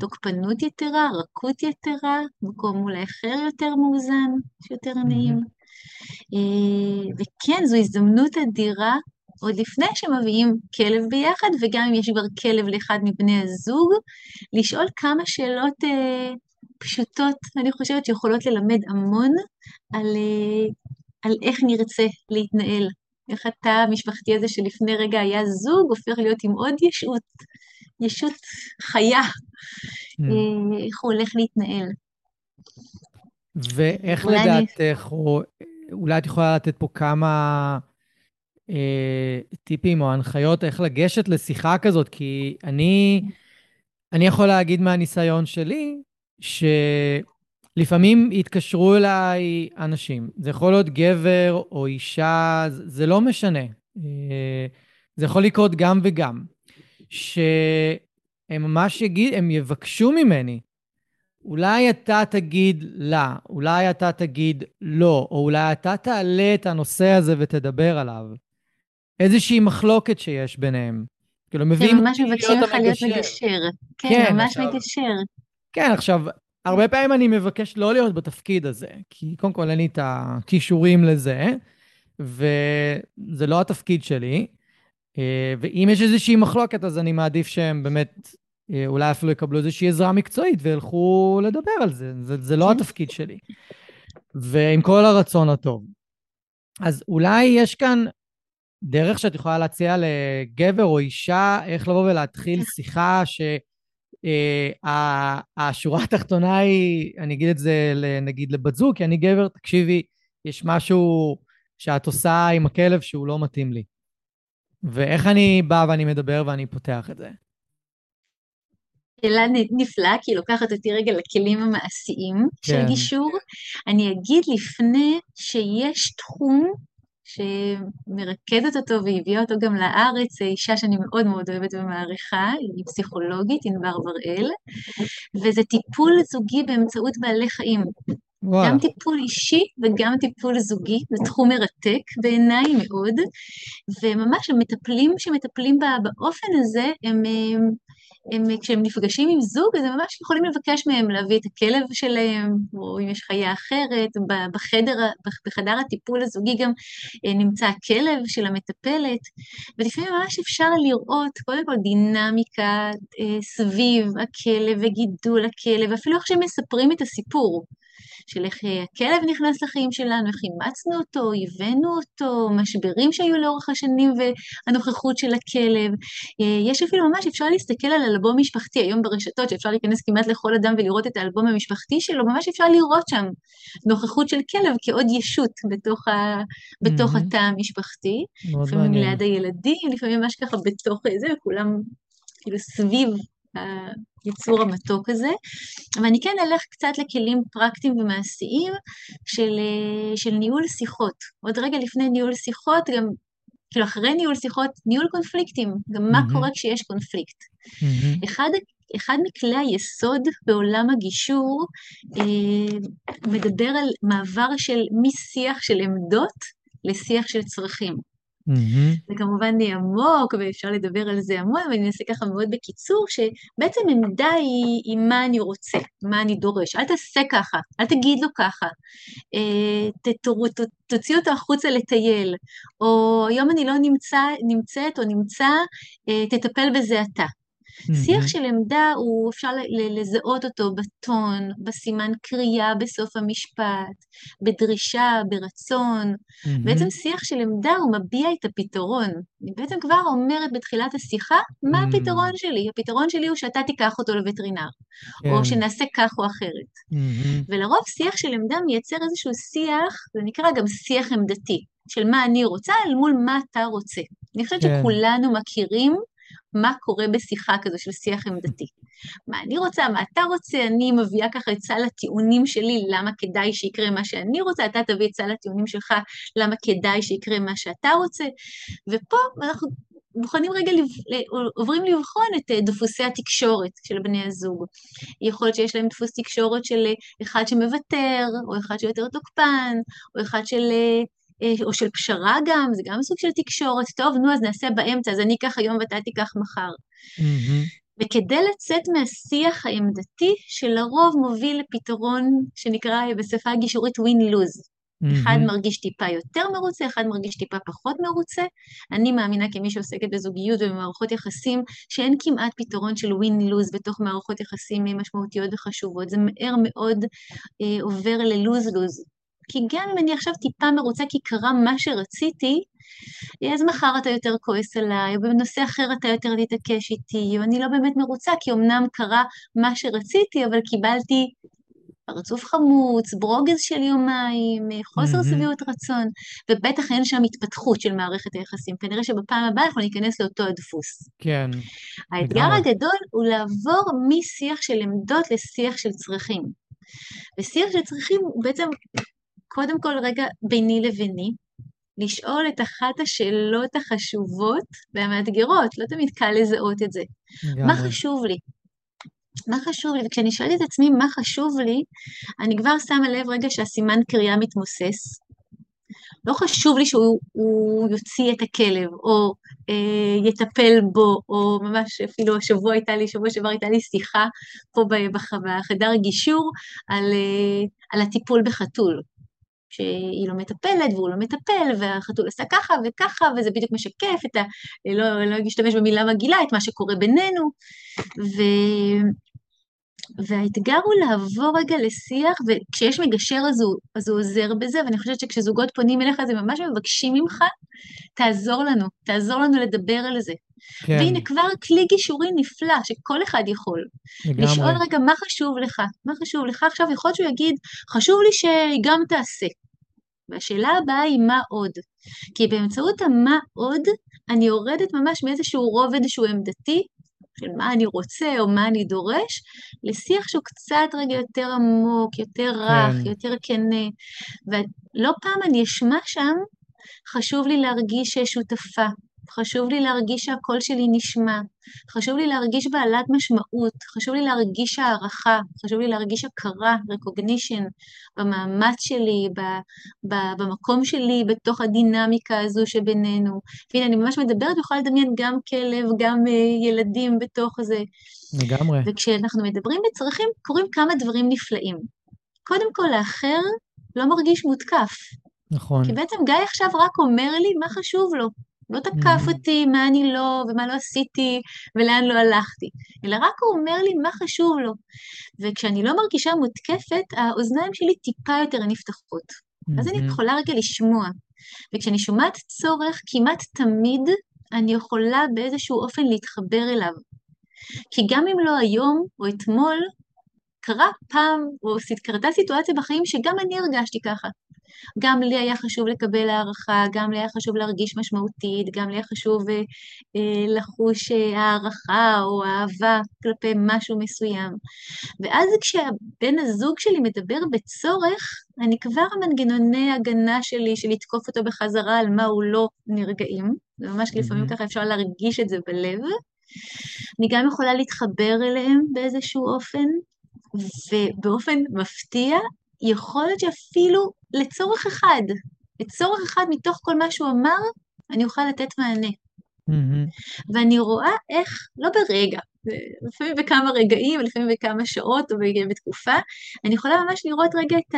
תוקפנות יתרה, רכות יתרה, מקום אולי אחר יותר מאוזן, שיותר נעים. אה, וכן, זו הזדמנות אדירה, עוד לפני שמביאים כלב ביחד, וגם אם יש כבר כלב לאחד מבני הזוג, לשאול כמה שאלות אה, פשוטות, אני חושבת שיכולות ללמד המון על, אה, על איך נרצה להתנהל. איך התא המשפחתי הזה שלפני רגע היה זוג, הופך להיות עם עוד ישות, ישות חיה, mm. איך הוא הולך להתנהל. ואיך לדעתך, או אולי את יכולה לתת פה כמה אה, טיפים או הנחיות איך לגשת לשיחה כזאת, כי אני, אני יכול להגיד מהניסיון שלי, שלפעמים התקשרו אליי אנשים, זה יכול להיות גבר או אישה, זה לא משנה. אה, זה יכול לקרות גם וגם. שהם ממש יגיד, הם יבקשו ממני, אולי אתה תגיד לה, אולי אתה תגיד לא, או אולי אתה תעלה את הנושא הזה ותדבר עליו. איזושהי מחלוקת שיש ביניהם. כאילו, מביאים... הם ממש מבקשים לך להיות מגשר. כן, כן ממש עכשיו, מגשר. כן, עכשיו, הרבה פעמים אני מבקש לא להיות בתפקיד הזה, כי קודם כל אין לי את הכישורים לזה, וזה לא התפקיד שלי. אה, ואם יש איזושהי מחלוקת, אז אני מעדיף שהם באמת אה, אולי אפילו יקבלו איזושהי עזרה מקצועית וילכו לדבר על זה. זה, זה לא. התפקיד שלי. ועם כל הרצון הטוב. אז אולי יש כאן דרך שאת יכולה להציע לגבר או אישה, איך לבוא ולהתחיל שיחה שהשורה אה, התחתונה היא, אני אגיד את זה נגיד לבת זוג, כי אני גבר, תקשיבי, יש משהו שאת עושה עם הכלב שהוא לא מתאים לי. ואיך אני בא ואני מדבר ואני פותח את זה? שאלה נפלאה, כי היא לוקחת אותי רגע לכלים המעשיים כן. של גישור. אני אגיד לפני שיש תחום שמרכזת אותו והביאה אותו גם לארץ, אישה שאני מאוד מאוד אוהבת ומעריכה, היא פסיכולוגית, ענבר בראל, וזה טיפול זוגי באמצעות בעלי חיים. וואו. גם טיפול אישי וגם טיפול זוגי, זה תחום מרתק בעיניי מאוד, וממש המטפלים שמטפלים באופן הזה, הם, הם, הם, כשהם נפגשים עם זוג, אז הם ממש יכולים לבקש מהם להביא את הכלב שלהם, או אם יש חיה אחרת, בחדר, בחדר הטיפול הזוגי גם אה, נמצא הכלב של המטפלת, ולפעמים ממש אפשר לראות קודם כל דינמיקה אה, סביב הכלב וגידול הכלב, אפילו איך שהם מספרים את הסיפור. של איך אה, הכלב נכנס לחיים שלנו, איך אימצנו אותו, הבאנו אותו, משברים שהיו לאורך השנים והנוכחות של הכלב. אה, יש אפילו ממש, אפשר להסתכל על אלבום משפחתי, היום ברשתות, שאפשר להיכנס כמעט לכל אדם ולראות את האלבום המשפחתי שלו, ממש אפשר לראות שם נוכחות של כלב כעוד ישות בתוך, ה, בתוך mm-hmm. התא המשפחתי. לפעמים ליד הילדים, לפעמים ממש ככה בתוך זה, וכולם כאילו סביב היצור המתוק הזה. אבל אני כן אלך קצת לכלים פרקטיים ומעשיים של, של ניהול שיחות. עוד רגע לפני ניהול שיחות, גם כאילו אחרי ניהול שיחות, ניהול קונפליקטים, גם מה mm-hmm. קורה כשיש קונפליקט. Mm-hmm. אחד, אחד מכלי היסוד בעולם הגישור אה, מדבר על מעבר של משיח של עמדות לשיח של צרכים. Mm-hmm. זה כמובן עמוק, ואפשר לדבר על זה המון, אבל אני אעשה ככה מאוד בקיצור, שבעצם עמדה היא, היא מה אני רוצה, מה אני דורש. אל תעשה ככה, אל תגיד לו ככה. אה, תוציא אותו החוצה לטייל, או היום אני לא נמצא, נמצאת או נמצא, אה, תטפל בזה אתה. שיח של עמדה, הוא אפשר לזהות אותו בטון, בסימן קריאה בסוף המשפט, בדרישה, ברצון. בעצם שיח של עמדה הוא מביע את הפתרון. אני בעצם כבר אומרת בתחילת השיחה, מה הפתרון שלי? הפתרון שלי הוא שאתה תיקח אותו לווטרינר, או כן. שנעשה כך או אחרת. ולרוב שיח של עמדה מייצר איזשהו שיח, זה נקרא גם שיח עמדתי, של מה אני רוצה אל מול מה אתה רוצה. אני חושבת כן. שכולנו מכירים מה קורה בשיחה כזו של שיח עמדתי. מה אני רוצה, מה אתה רוצה, אני מביאה ככה את סל הטיעונים שלי, למה כדאי שיקרה מה שאני רוצה, אתה תביא את סל הטיעונים שלך, למה כדאי שיקרה מה שאתה רוצה. ופה אנחנו מוכנים רגע. עוברים לבחון את אה, דפוסי התקשורת של בני הזוג. יכול להיות שיש להם דפוס תקשורת של אה, אחד שמוותר, או אחד שיותר תוקפן, או אחד של אה, או של פשרה גם, זה גם סוג של תקשורת, טוב, נו, אז נעשה באמצע, אז אני אקח היום ואתה תיקח מחר. Mm-hmm. וכדי לצאת מהשיח העמדתי, שלרוב מוביל לפתרון שנקרא בשפה הגישורית win-lose. Mm-hmm. אחד מרגיש טיפה יותר מרוצה, אחד מרגיש טיפה פחות מרוצה. אני מאמינה כמי שעוסקת בזוגיות ובמערכות יחסים, שאין כמעט פתרון של win-lose בתוך מערכות יחסים משמעותיות וחשובות. זה מהר מאוד אה, עובר ל-lose-lose. כי גם אם אני עכשיו טיפה מרוצה כי קרה מה שרציתי, אז מחר אתה יותר כועס עליי, או בנושא אחר אתה יותר תתעקש איתי, או אני לא באמת מרוצה כי אמנם קרה מה שרציתי, אבל קיבלתי פרצוף חמוץ, ברוגז של יומיים, חוסר mm-hmm. שביעות רצון, ובטח אין שם התפתחות של מערכת היחסים. כנראה שבפעם הבאה אנחנו ניכנס לאותו הדפוס. כן. האתגר לגמרי. הגדול הוא לעבור משיח של עמדות לשיח של צרכים. ושיח של צרכים הוא בעצם קודם כל רגע ביני לביני, לשאול את אחת השאלות החשובות והמאתגרות, לא תמיד קל לזהות את זה. גם מה חשוב לי? מה חשוב לי? וכשאני שואלת את עצמי מה חשוב לי, אני כבר שמה לב רגע שהסימן קריאה מתמוסס. לא חשוב לי שהוא יוציא את הכלב, או אה, יטפל בו, או ממש אפילו השבוע הייתה לי, שבוע שעבר הייתה לי שיחה פה בחדר הגישור על, אה, על הטיפול בחתול. שהיא לא מטפלת והוא לא מטפל, והחתול עשה ככה וככה, וזה בדיוק משקף את ה... לא, לא אשתמש במילה מגעילה, את מה שקורה בינינו. ו... והאתגר הוא לעבור רגע לשיח, וכשיש מגשר אז הוא, אז הוא עוזר בזה, ואני חושבת שכשזוגות פונים אליך, אז הם ממש מבקשים ממך, תעזור לנו, תעזור לנו לדבר על זה. כן. והנה כבר כלי גישורי נפלא, שכל אחד יכול. לגמרי. לשאול רגע, מה חשוב לך? מה חשוב לך עכשיו? יכול להיות שהוא יגיד, חשוב לי שגם תעשה. והשאלה הבאה היא מה עוד? כי באמצעות המה עוד, אני יורדת ממש מאיזשהו רובד שהוא עמדתי, של מה אני רוצה או מה אני דורש, לשיח שהוא קצת רגע יותר עמוק, יותר רך, כן. יותר כנה. ולא פעם אני אשמע שם, חשוב לי להרגיש שותפה, חשוב לי להרגיש שהקול שלי נשמע, חשוב לי להרגיש בעלת משמעות, חשוב לי להרגיש הערכה, חשוב לי להרגיש הכרה, recognition, במאמץ שלי, ב, ב, במקום שלי, בתוך הדינמיקה הזו שבינינו. והנה, אני ממש מדברת ויכולה לדמיין גם כלב, גם uh, ילדים בתוך זה. לגמרי. וכשאנחנו מדברים בצרכים, קורים כמה דברים נפלאים. קודם כל, האחר לא מרגיש מותקף. נכון. כי בעצם גיא עכשיו רק אומר לי מה חשוב לו. לא תקף mm. אותי מה אני לא, ומה לא עשיתי, ולאן לא הלכתי, אלא רק הוא אומר לי מה חשוב לו. וכשאני לא מרגישה מותקפת, האוזניים שלי טיפה יותר נפתחות. Mm-hmm. אז אני mm-hmm. יכולה רגע לשמוע. וכשאני שומעת צורך, כמעט תמיד אני יכולה באיזשהו אופן להתחבר אליו. כי גם אם לא היום או אתמול, קרה פעם, או קרתה סיטואציה בחיים שגם אני הרגשתי ככה. גם לי היה חשוב לקבל הערכה, גם לי היה חשוב להרגיש משמעותית, גם לי היה חשוב אה, אה, לחוש אה, הערכה או אהבה כלפי משהו מסוים. ואז כשבן הזוג שלי מדבר בצורך, אני כבר המנגנוני הגנה שלי, של לתקוף אותו בחזרה על מה הוא לא נרגעים, וממש לפעמים ככה אפשר להרגיש את זה בלב. אני גם יכולה להתחבר אליהם באיזשהו אופן, ובאופן מפתיע, יכול להיות שאפילו לצורך אחד, לצורך אחד מתוך כל מה שהוא אמר, אני אוכל לתת מענה. Mm-hmm. ואני רואה איך, לא ברגע, לפעמים בכמה רגעים, לפעמים בכמה שעות או בתקופה, אני יכולה ממש לראות רגע את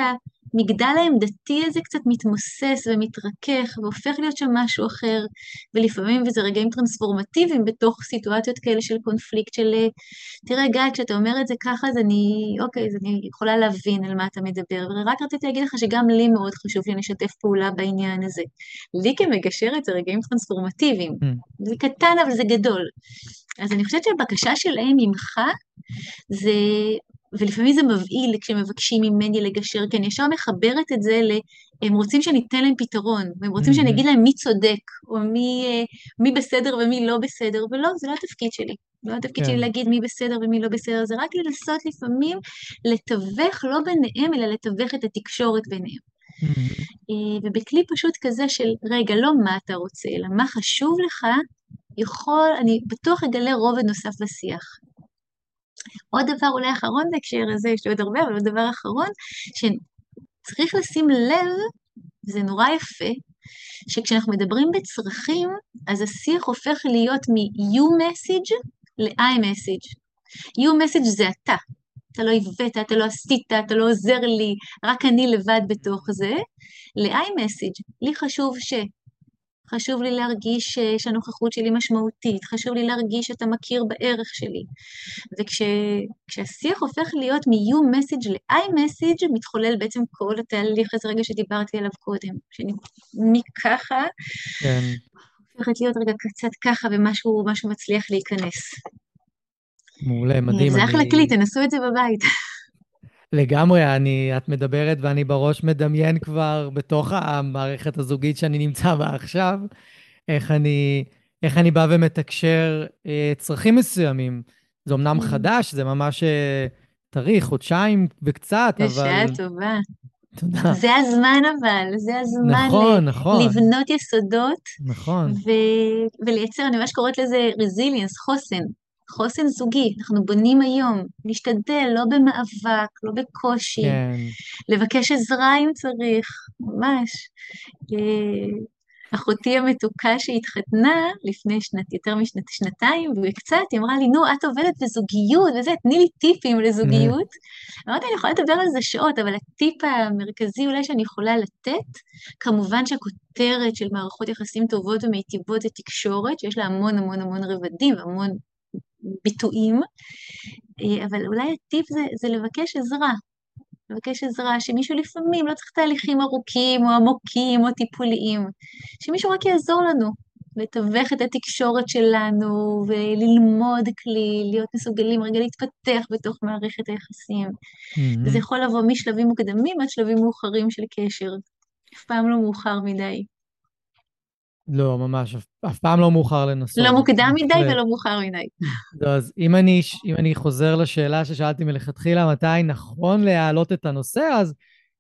המגדל העמדתי הזה קצת מתמוסס ומתרכך והופך להיות שם משהו אחר, ולפעמים, וזה רגעים טרנספורמטיביים בתוך סיטואציות כאלה של קונפליקט של, תראה גיא, כשאתה אומר את זה ככה, אז אני, אוקיי, אז אני יכולה להבין על מה אתה מדבר, ורק רציתי להגיד לך שגם לי מאוד חשוב שנשתף פעולה בעניין הזה. לי כמגשרת זה רגעים טרנספורמטיביים. Mm. זה קטן, אבל זה גדול. אז אני חושבת שהבקשה שלהם ממך זה, ולפעמים זה מבהיל כשמבקשים ממני לגשר, כי אני ישר מחברת את זה ל... הם רוצים שניתן להם פתרון, והם רוצים שאני אגיד להם מי צודק, או מי, אה, מי בסדר ומי לא בסדר, ולא, זה לא התפקיד שלי. לא התפקיד שלי כן. להגיד מי בסדר ומי לא בסדר, זה רק לנסות לפעמים לתווך לא ביניהם, אלא לתווך את התקשורת ביניהם. אה, ובכלי פשוט כזה של, רגע, לא מה אתה רוצה, אלא מה חשוב לך, יכול, אני בטוח אגלה רובד נוסף בשיח. עוד דבר אולי אחרון בהקשר הזה, יש לי עוד הרבה, אבל עוד דבר אחרון, שצריך לשים לב, זה נורא יפה, שכשאנחנו מדברים בצרכים, אז השיח הופך להיות מ-you message ל-I message. you message זה אתה, אתה לא הבאת, אתה לא עשית, אתה לא עוזר לי, רק אני לבד בתוך זה. ל-I message, לי חשוב ש... חשוב לי להרגיש שהנוכחות שלי משמעותית, חשוב לי להרגיש שאתה מכיר בערך שלי. וכשהשיח הופך להיות מ-you message ל-I message, מתחולל בעצם כל התהליך הזה רגע שדיברתי עליו קודם. שאני מככה, כן. הופכת להיות רגע קצת ככה ומשהו מצליח להיכנס. מעולה, מדהים. זה אחלה כלי, תנסו את זה בבית. לגמרי, אני, את מדברת ואני בראש מדמיין כבר בתוך המערכת הזוגית שאני נמצא בה עכשיו, איך אני, איך אני בא ומתקשר אה, צרכים מסוימים. זה אמנם mm. חדש, זה ממש אה, טרי, חודשיים וקצת, אבל... בשעה טובה. תודה. זה הזמן אבל, זה הזמן נכון, ל- נכון. לבנות יסודות. נכון. ו- ולייצר, אני ממש קוראת לזה רזיליאנס, חוסן. חוסן זוגי, אנחנו בונים היום, להשתדל, לא במאבק, לא בקושי, כן. לבקש עזרה אם צריך, ממש. אה, אחותי המתוקה שהתחתנה לפני שנת, יותר משנתיים וקצת, היא אמרה לי, נו, את עובדת בזוגיות וזה, תני לי טיפים לזוגיות. אמרתי, אני יכולה לדבר על זה שעות, אבל הטיפ המרכזי אולי שאני יכולה לתת, כמובן שהכותרת של מערכות יחסים טובות ומיטיבות זה תקשורת, שיש לה המון המון המון רבדים והמון ביטויים, אה, אבל אולי הטיפ זה, זה לבקש עזרה. לבקש עזרה, שמישהו לפעמים לא צריך תהליכים ארוכים או עמוקים או טיפוליים, שמישהו רק יעזור לנו לתווך את התקשורת שלנו וללמוד כלי, להיות מסוגלים רגע להתפתח בתוך מערכת היחסים. Mm-hmm. וזה יכול לבוא משלבים מוקדמים עד שלבים מאוחרים של קשר. אף פעם לא מאוחר מדי. לא, ממש, אף, אף פעם לא מאוחר לנסות. לא מוקדם מדי ולא מאוחר מדי. לא, אז אם אני, אם אני חוזר לשאלה ששאלתי מלכתחילה, מתי נכון להעלות את הנושא, אז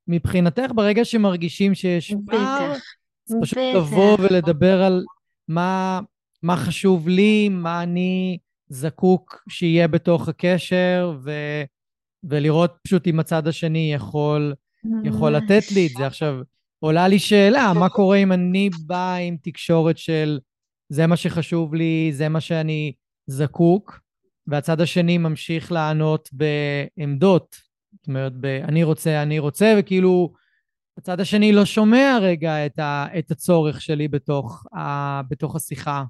מבחינתך, ברגע שמרגישים שיש פער, אז פשוט לבוא ולדבר על מה, מה חשוב לי, מה אני זקוק שיהיה בתוך הקשר, ו, ולראות פשוט אם הצד השני יכול, יכול לתת לי את זה. עכשיו, עולה לי שאלה, מה קורה אם אני בא עם תקשורת של זה מה שחשוב לי, זה מה שאני זקוק, והצד השני ממשיך לענות בעמדות. זאת אומרת, ב- אני רוצה, אני רוצה, וכאילו הצד השני לא שומע רגע את, ה- את הצורך שלי בתוך, ה- בתוך השיחה.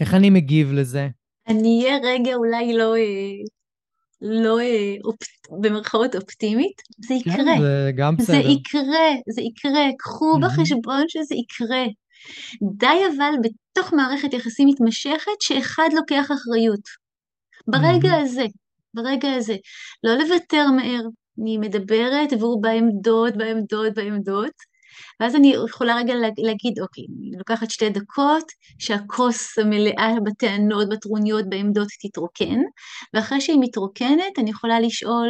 איך אני מגיב לזה? אני אהיה רגע אולי לא אה, לא אה, אופ... במרכאות אופטימית, זה כן, יקרה. כן, זה גם בסדר. זה יקרה, זה יקרה, קחו mm-hmm. בחשבון שזה יקרה. די אבל בתוך מערכת יחסים מתמשכת שאחד לוקח אחריות. ברגע mm-hmm. הזה, ברגע הזה, לא לוותר מהר, אני מדברת והוא בעמדות, בעמדות, בעמדות, ואז אני יכולה רגע להגיד, אוקיי, אני לוקחת שתי דקות, שהכוס המלאה בטענות, בטרוניות, בעמדות תתרוקן, ואחרי שהיא מתרוקנת, אני יכולה לשאול,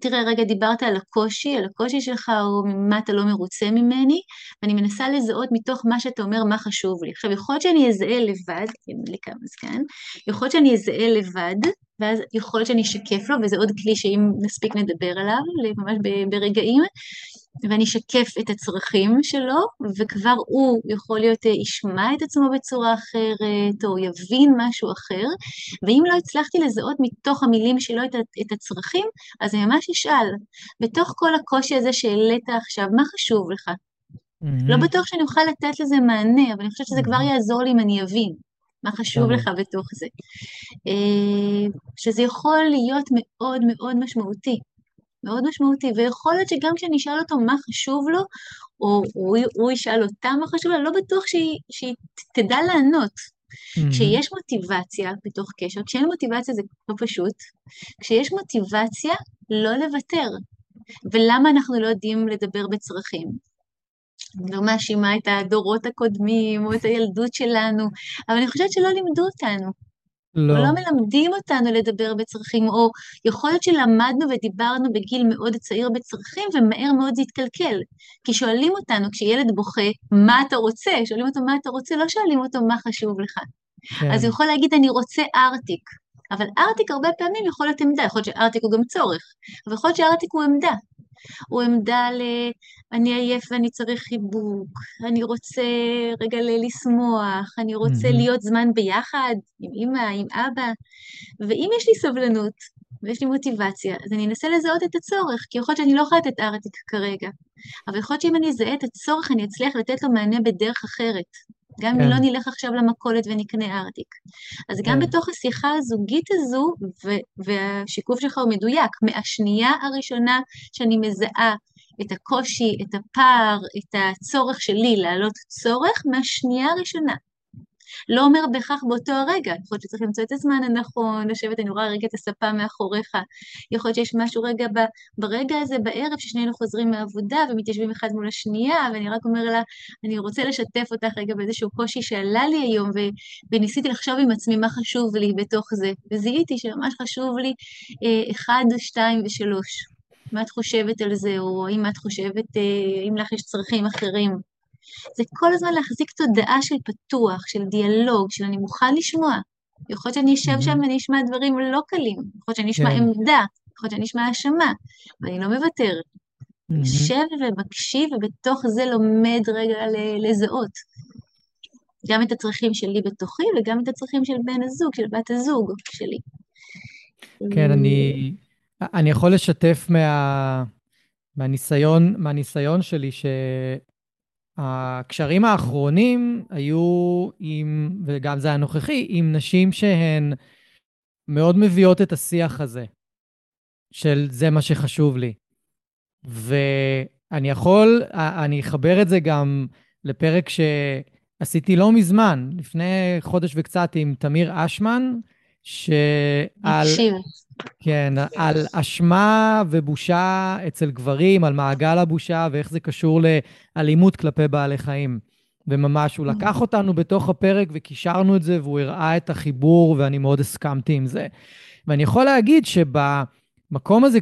תראה, רגע, דיברת על הקושי, על הקושי שלך, או ממה אתה לא מרוצה ממני, ואני מנסה לזהות מתוך מה שאתה אומר מה חשוב לי. עכשיו, יכול להיות שאני אזהה לבד, אין לי כמה זקן, יכול להיות שאני אזהה לבד, ואז יכול להיות שאני אשקף לו, וזה עוד כלי שאם נספיק נדבר עליו, ממש ברגעים, ואני אשקף את הצרכים שלו, וכבר הוא יכול להיות, אה, ישמע את עצמו בצורה אחרת, או יבין משהו אחר, ואם לא הצלחתי לזהות מתוך המילים שלו את, את הצרכים, אז אני ממש אשאל, בתוך כל הקושי הזה שהעלית עכשיו, מה חשוב לך? Mm-hmm. לא בטוח שאני אוכל לתת לזה מענה, אבל אני חושבת שזה mm-hmm. כבר יעזור לי אם אני אבין מה חשוב לך בתוך זה. אה, שזה יכול להיות מאוד מאוד משמעותי. מאוד משמעותי, ויכול להיות שגם כשאני אשאל אותו מה חשוב לו, או הוא, הוא ישאל אותה מה חשוב לו, לא בטוח שהיא, שהיא תדע לענות. Mm-hmm. כשיש מוטיבציה בתוך קשר, כשאין מוטיבציה זה לא פשוט, כשיש מוטיבציה, לא לוותר. ולמה אנחנו לא יודעים לדבר בצרכים? אני לא מאשימה את הדורות הקודמים או את הילדות שלנו, אבל אני חושבת שלא לימדו אותנו. לא. לא מלמדים אותנו לדבר בצרכים, או יכול להיות שלמדנו ודיברנו בגיל מאוד צעיר בצרכים, ומהר מאוד זה התקלקל. כי שואלים אותנו, כשילד בוכה, מה אתה רוצה? שואלים אותו מה אתה רוצה, לא שואלים אותו מה חשוב לך. כן. אז הוא יכול להגיד, אני רוצה ארטיק. אבל ארטיק הרבה פעמים יכול להיות עמדה, יכול להיות שארטיק הוא גם צורך, אבל יכול להיות שארטיק הוא עמדה. הוא עמדה ל... אני עייף ואני צריך חיבוק, אני רוצה רגע לשמוח, אני רוצה mm-hmm. להיות זמן ביחד עם אמא, עם אבא, ואם יש לי סבלנות ויש לי מוטיבציה, אז אני אנסה לזהות את הצורך, כי יכול להיות שאני לא יכולה לתת ארטיק כרגע, אבל יכול להיות שאם אני אזהה את הצורך, אני אצליח לתת לו מענה בדרך אחרת. גם כן. אם לא נלך עכשיו למכולת ונקנה ארטיק. אז כן. גם בתוך השיחה הזוגית הזו, והשיקוף שלך הוא מדויק, מהשנייה הראשונה שאני מזהה את הקושי, את הפער, את הצורך שלי להעלות צורך, מהשנייה הראשונה. לא אומר בהכרח באותו הרגע, יכול להיות שצריך למצוא את הזמן הנכון, לשבת, אני רואה רגע את הספה מאחוריך, יכול להיות שיש משהו רגע ב, ברגע הזה בערב ששנינו חוזרים מהעבודה ומתיישבים אחד מול השנייה, ואני רק אומר לה, אני רוצה לשתף אותך רגע באיזשהו קושי שעלה לי היום, ו, וניסיתי לחשוב עם עצמי מה חשוב לי בתוך זה, וזיהיתי שממש חשוב לי אה, אחד, שתיים ושלוש. מה את חושבת על זה, או האם את חושבת, אה, אם לך יש צרכים אחרים. זה כל הזמן להחזיק תודעה של פתוח, של דיאלוג, של אני מוכן לשמוע. יכול להיות שאני אשב שם ואני אשמע דברים לא קלים, יכול להיות שאני אשמע כן. עמדה, יכול להיות שאני אשמע האשמה, ואני לא מוותרת. יושב ומקשיב, ובתוך זה לומד רגע לזהות. גם את הצרכים שלי בתוכי, וגם את הצרכים של בן הזוג, של בת הזוג שלי. כן, אני, אני יכול לשתף מה, מהניסיון, מהניסיון שלי, ש... הקשרים האחרונים היו עם, וגם זה הנוכחי, עם נשים שהן מאוד מביאות את השיח הזה, של זה מה שחשוב לי. ואני יכול, אני אחבר את זה גם לפרק שעשיתי לא מזמן, לפני חודש וקצת, עם תמיר אשמן, שעל... כן, על אשמה ובושה אצל גברים, על מעגל הבושה ואיך זה קשור לאלימות כלפי בעלי חיים. וממש, הוא לקח אותנו בתוך הפרק וקישרנו את זה, והוא הראה את החיבור, ואני מאוד הסכמתי עם זה. ואני יכול להגיד שבמקום הזה,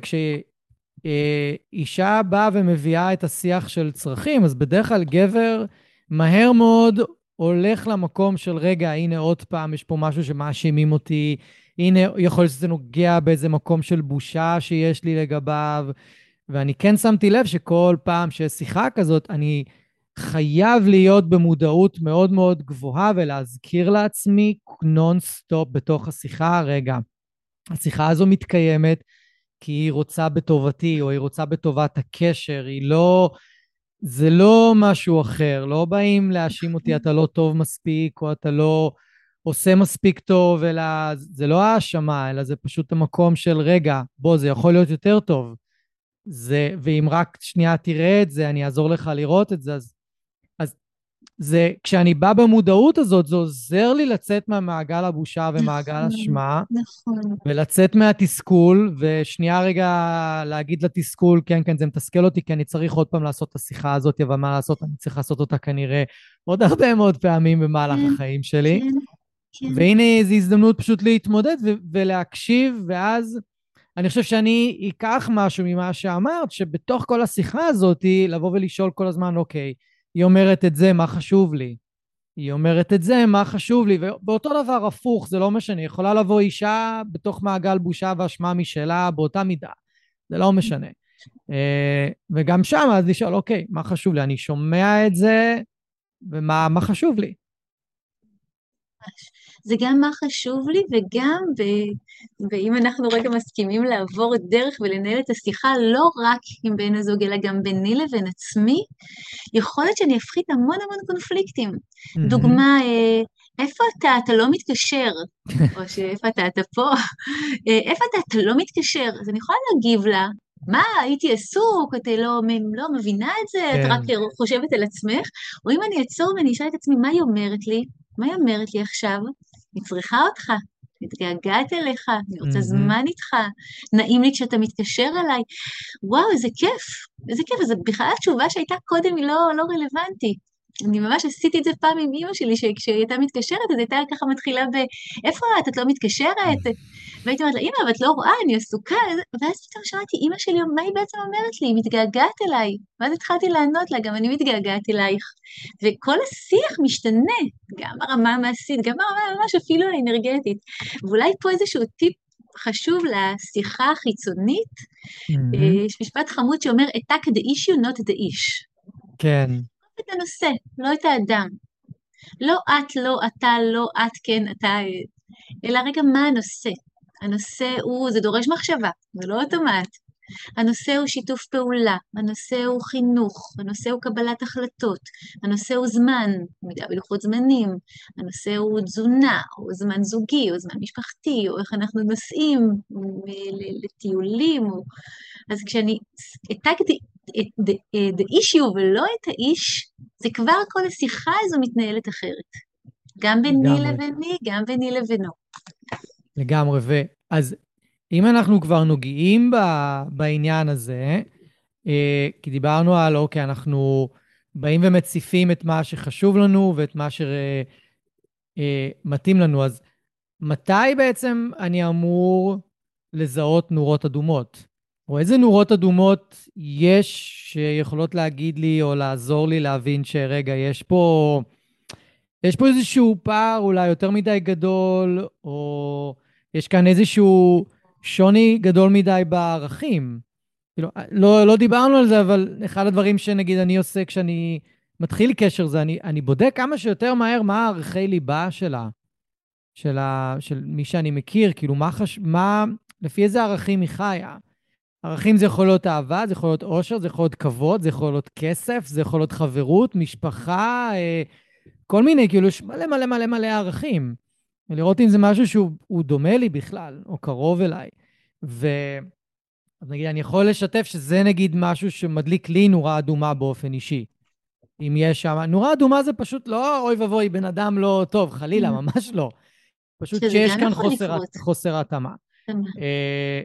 כשאישה באה ומביאה את השיח של צרכים, אז בדרך כלל גבר מהר מאוד הולך למקום של, רגע, הנה עוד פעם, יש פה משהו שמאשימים אותי, הנה, יכול להיות שזה נוגע באיזה מקום של בושה שיש לי לגביו. ואני כן שמתי לב שכל פעם שיש שיחה כזאת, אני חייב להיות במודעות מאוד מאוד גבוהה ולהזכיר לעצמי נונסטופ בתוך השיחה, רגע, השיחה הזו מתקיימת כי היא רוצה בטובתי, או היא רוצה בטובת הקשר, היא לא... זה לא משהו אחר, לא באים להאשים אותי, אתה לא טוב מספיק, או אתה לא עושה מספיק טוב, אלא זה לא האשמה, אלא זה פשוט המקום של, רגע, בוא, זה יכול להיות יותר טוב. זה, ואם רק שנייה תראה את זה, אני אעזור לך לראות את זה, אז, זה, כשאני בא במודעות הזאת, זה עוזר לי לצאת מהמעגל הבושה ומעגל נכון, אשמה, נכון. ולצאת מהתסכול, ושנייה רגע להגיד לתסכול, כן, כן, זה מתסכל אותי, כי אני צריך עוד פעם לעשות את השיחה הזאת, אבל מה לעשות, אני צריך לעשות אותה כנראה עוד הרבה מאוד פעמים במהלך כן, החיים שלי. כן, כן. והנה, זו הזדמנות פשוט להתמודד ולהקשיב, ואז אני חושב שאני אקח משהו ממה שאמרת, שבתוך כל השיחה הזאת, לבוא ולשאול כל הזמן, אוקיי, היא אומרת את זה, מה חשוב לי? היא אומרת את זה, מה חשוב לי? ובאותו דבר הפוך, זה לא משנה. יכולה לבוא אישה בתוך מעגל בושה ואשמה משלה באותה מידה. זה לא משנה. אה, וגם שם, אז לשאול, אוקיי, מה חשוב לי? אני שומע את זה, ומה מה חשוב לי? זה גם מה חשוב לי, וגם, ב... ואם אנחנו רגע מסכימים לעבור דרך ולנהל את השיחה לא רק עם בן הזוג, אלא גם ביני לבין עצמי, יכול להיות שאני אפחית המון המון קונפליקטים. Mm-hmm. דוגמה, אה, איפה אתה? אתה לא מתקשר. או שאיפה אתה? אתה פה. אה, איפה אתה? אתה לא מתקשר. אז אני יכולה להגיב לה, מה, הייתי עסוק, את לא, לא מבינה את זה, את כן. רק חושבת על עצמך, או אם אני אעצור ואני אשאל את עצמי, מה היא אומרת לי? מה היא אומרת לי עכשיו? אני צריכה אותך, מתגעגעת אליך, אני רוצה מהמם. זמן איתך, נעים לי כשאתה מתקשר אליי. וואו, איזה כיף, איזה כיף, אז בכלל התשובה שהייתה קודם היא לא, לא רלוונטית. אני ממש עשיתי את זה פעם עם אימא שלי, שכשהיא הייתה מתקשרת, אז הייתה ככה מתחילה ב... איפה את? את לא מתקשרת? והייתי אומרת לה, אימא, אבל את לא רואה, אני עסוקה. ואז פתאום שמעתי, אימא שלי, מה היא בעצם אומרת לי? היא מתגעגעת אליי. ואז התחלתי לענות לה, גם אני מתגעגעת אלייך. וכל השיח משתנה, גם ברמה המעשית, גם ברמה ממש אפילו האנרגטית. ואולי פה איזשהו טיפ חשוב לשיחה החיצונית. אה, יש משפט חמוד שאומר, issue, not the ish. כן, את הנושא, לא את האדם. לא את, לא אתה, לא את, כן, אתה, אלא רגע מה הנושא. הנושא הוא, זה דורש מחשבה, זה לא אוטומט. הנושא הוא שיתוף פעולה, הנושא הוא חינוך, הנושא הוא קבלת החלטות, הנושא הוא זמן, עמידה בלוחות זמנים, הנושא הוא תזונה, או זמן זוגי, או זמן משפחתי, או איך אנחנו נוסעים לטיולים, או... אז כשאני העתקתי את the, the issue ולא את האיש, זה כבר כל השיחה הזו מתנהלת אחרת. גם ביני לגמרי. לביני, גם ביני לבינו. לגמרי. ואז אם אנחנו כבר נוגעים ב, בעניין הזה, אה, כי דיברנו על, אוקיי, אנחנו באים ומציפים את מה שחשוב לנו ואת מה שמתאים לנו, אז מתי בעצם אני אמור לזהות נורות אדומות? או איזה נורות אדומות יש שיכולות להגיד לי או לעזור לי להבין שרגע, יש פה, יש פה איזשהו פער אולי יותר מדי גדול, או יש כאן איזשהו שוני גדול מדי בערכים. כאילו, לא, לא דיברנו על זה, אבל אחד הדברים שנגיד אני עושה כשאני מתחיל קשר זה, אני, אני בודק כמה שיותר מהר מה הערכי ליבה שלה, של, ה, של מי שאני מכיר, כאילו, מה, חש, מה, לפי איזה ערכים היא חיה. ערכים זה יכול להיות אהבה, זה יכול להיות אושר, זה יכול להיות כבוד, זה יכול להיות כסף, זה יכול להיות חברות, משפחה, אה, כל מיני, כאילו, יש מלא מלא מלא מלא ערכים. ולראות אם זה משהו שהוא הוא דומה לי בכלל, או קרוב אליי. ו... אז נגיד, אני יכול לשתף שזה נגיד משהו שמדליק לי נורה אדומה באופן אישי. אם יש שם... נורה אדומה זה פשוט לא אוי ואבוי, בן אדם לא טוב, חלילה, ממש לא. פשוט שיש כאן חוסר. חוסר התאמה. אה,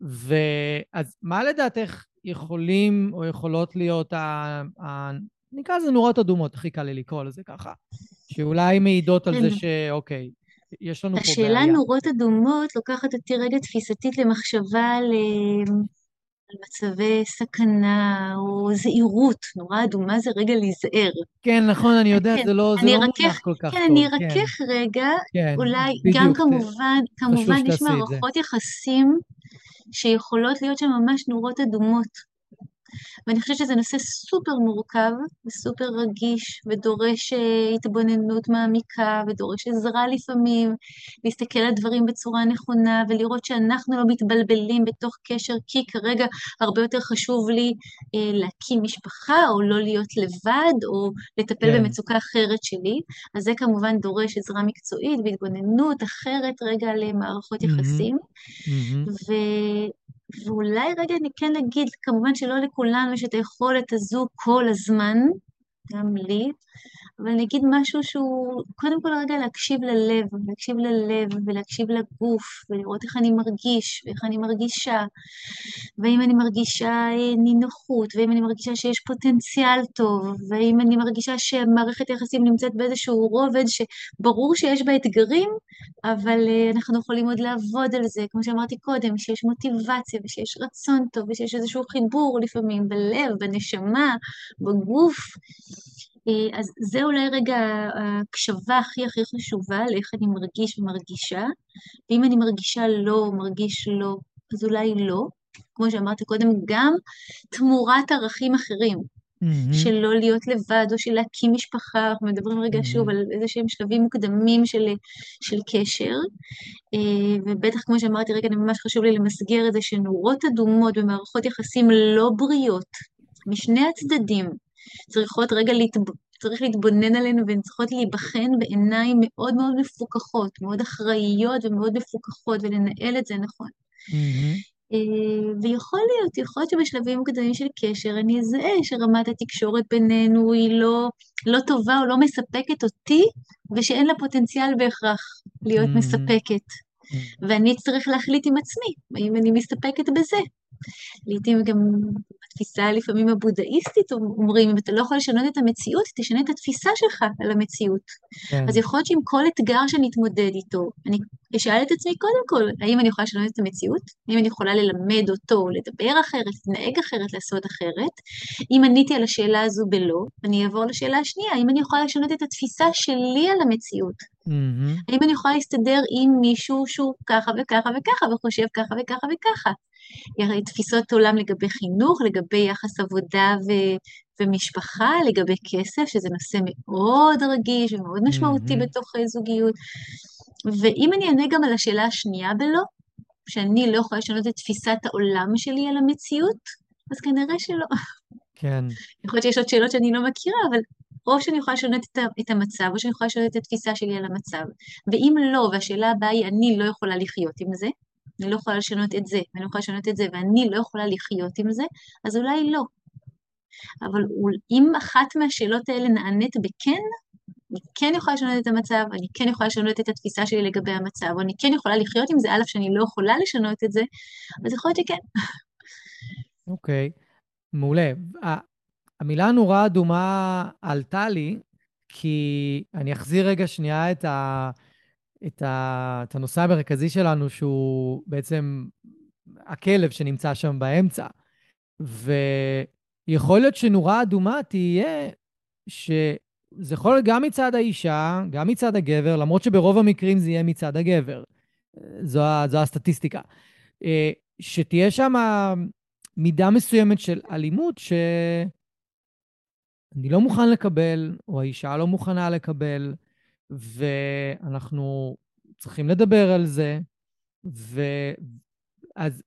ואז מה לדעתך יכולים או יכולות להיות, ה... ה... נקרא לזה נורות אדומות, הכי קל לי לקרוא לזה ככה, שאולי מעידות על זה כן. שאוקיי, יש לנו פה בעיה. השאלה נורות אדומות לוקחת אותי רגע תפיסתית למחשבה על, אה, על מצבי סכנה או זהירות. נורה אדומה זה רגע להיזהר. כן, נכון, אני יודע, כן, זה לא, זה לא מונח כל כך כן, טוב. אני ארכך רגע, כן, אולי בדיוק, גם כמובן, כמובן יש. מערכות יחסים שיכולות להיות שם ממש נורות אדומות. ואני חושבת שזה נושא סופר מורכב וסופר רגיש, ודורש אה, התבוננות מעמיקה, ודורש עזרה לפעמים, להסתכל על דברים בצורה נכונה, ולראות שאנחנו לא מתבלבלים בתוך קשר, כי כרגע הרבה יותר חשוב לי אה, להקים משפחה, או לא להיות לבד, או לטפל כן. במצוקה אחרת שלי. אז זה כמובן דורש עזרה מקצועית והתבוננות אחרת רגע למערכות. יחסים. מהמם. ו... ואולי רגע אני כן אגיד, כמובן שלא לכולנו יש את היכולת הזו כל הזמן, גם לי, אבל אני אגיד משהו שהוא, קודם כל רגע להקשיב ללב, להקשיב ללב ולהקשיב לגוף, ולראות איך אני מרגיש ואיך אני מרגישה, ואם אני מרגישה אה, נינוחות, ואם אני מרגישה שיש פוטנציאל טוב, ואם אני מרגישה שמערכת היחסים נמצאת באיזשהו רובד שברור שיש בה אתגרים, אבל אה, אנחנו יכולים עוד לעבוד על זה, כמו שאמרתי קודם, שיש מוטיבציה ושיש רצון טוב ושיש איזשהו חיבור לפעמים בלב, בנשמה, בגוף. אה, אז זה אולי רגע ההקשבה הכי הכי חשובה לאיך אני מרגיש ומרגישה, ואם אני מרגישה לא, מרגיש לא, אז אולי לא. כמו שאמרתי קודם, גם תמורת ערכים אחרים, mm-hmm. של לא להיות לבד או של להקים משפחה, אנחנו מדברים רגע mm-hmm. שוב על איזה שהם שלבים מוקדמים של, של קשר, אה, ובטח כמו שאמרתי רגע, ממש חשוב לי למסגר את זה שנורות אדומות במערכות יחסים לא בריאות, משני הצדדים, צריכות רגע להתב... צריך להתבונן עלינו והן צריכות להיבחן בעיניים מאוד מאוד מפוקחות, מאוד אחראיות ומאוד מפוקחות, ולנהל את זה נכון. Mm-hmm. ויכול להיות, יכול להיות שבשלבים מוקדמים של קשר אני אזהה שרמת התקשורת בינינו היא לא, לא טובה או לא מספקת אותי, ושאין לה פוטנציאל בהכרח להיות mm-hmm. מספקת. Mm-hmm. ואני אצטרך להחליט עם עצמי, האם אני מסתפקת בזה. לעתים גם התפיסה לפעמים הבודהיסטית אומרים, אם אתה לא יכול לשנות את המציאות, תשנה את התפיסה שלך על המציאות. כן. אז יכול להיות שעם כל אתגר שאני אתמודד איתו, אני אשאל את עצמי קודם כל, האם אני יכולה לשנות את המציאות? האם אני יכולה ללמד אותו, לדבר אחרת, להתנהג אחרת, לעשות אחרת? אם עניתי על השאלה הזו בלא, אני אעבור לשאלה השנייה, האם אני יכולה לשנות את התפיסה שלי על המציאות? Mm-hmm. האם אני יכולה להסתדר עם מישהו שהוא ככה וככה וככה וחושב ככה וככה וככה? תפיסות עולם לגבי חינוך, לגבי יחס עבודה ו- ומשפחה, לגבי כסף, שזה נושא מאוד רגיש ומאוד משמעותי mm-hmm. בתוך זוגיות. ואם אני אענה גם על השאלה השנייה בלא, שאני לא יכולה לשנות את תפיסת העולם שלי על המציאות, אז כנראה שלא. כן. יכול להיות שיש עוד שאלות שאני לא מכירה, אבל או שאני יכולה לשנות את המצב, או שאני יכולה לשנות את התפיסה שלי על המצב. ואם לא, והשאלה הבאה היא, אני לא יכולה לחיות עם זה, אני לא יכולה לשנות את זה, ואני לא יכולה לשנות את זה, ואני לא יכולה לחיות עם זה, אז אולי לא. אבל אם אחת מהשאלות האלה נענית בכן, אני כן יכולה לשנות את המצב, אני כן יכולה לשנות את התפיסה שלי לגבי המצב, או אני כן יכולה לחיות עם זה, אף שאני לא יכולה לשנות את זה, אז יכול להיות שכן. אוקיי, okay. מעולה. המילה נורה אדומה עלתה לי, כי אני אחזיר רגע שנייה את, ה, את, ה, את הנושא המרכזי שלנו, שהוא בעצם הכלב שנמצא שם באמצע. ויכול להיות שנורה אדומה תהיה שזה יכול להיות גם מצד האישה, גם מצד הגבר, למרות שברוב המקרים זה יהיה מצד הגבר. זו, זו הסטטיסטיקה. אה, שתהיה שם מידה מסוימת של אלימות ש... אני לא מוכן לקבל, או האישה לא מוכנה לקבל, ואנחנו צריכים לדבר על זה. ואז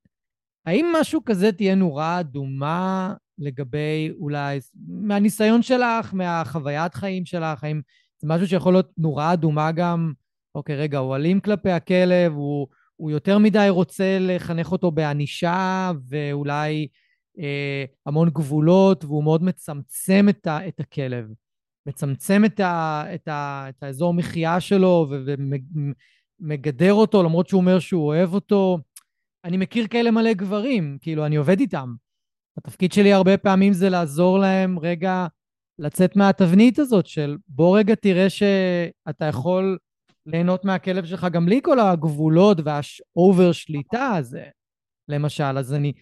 האם משהו כזה תהיה נורה אדומה לגבי אולי, מהניסיון שלך, מהחוויית חיים שלך, האם זה משהו שיכול להיות נורה אדומה גם, אוקיי, רגע, הוא אלים כלפי הכלב, הוא, הוא יותר מדי רוצה לחנך אותו בענישה, ואולי אה, המון גבולות, והוא מאוד מצמצם את, ה, את הכלב. מצמצם את, ה, את, ה, את האזור מחיה שלו ומגדר אותו, למרות שהוא אומר שהוא אוהב אותו. אני מכיר כאלה מלא גברים, כאילו, אני עובד איתם. התפקיד שלי הרבה פעמים זה לעזור להם רגע לצאת מהתבנית הזאת של בוא רגע תראה שאתה יכול ליהנות מהכלב שלך גם בלי כל הגבולות והאובר שליטה הזה, למשל. אז אני,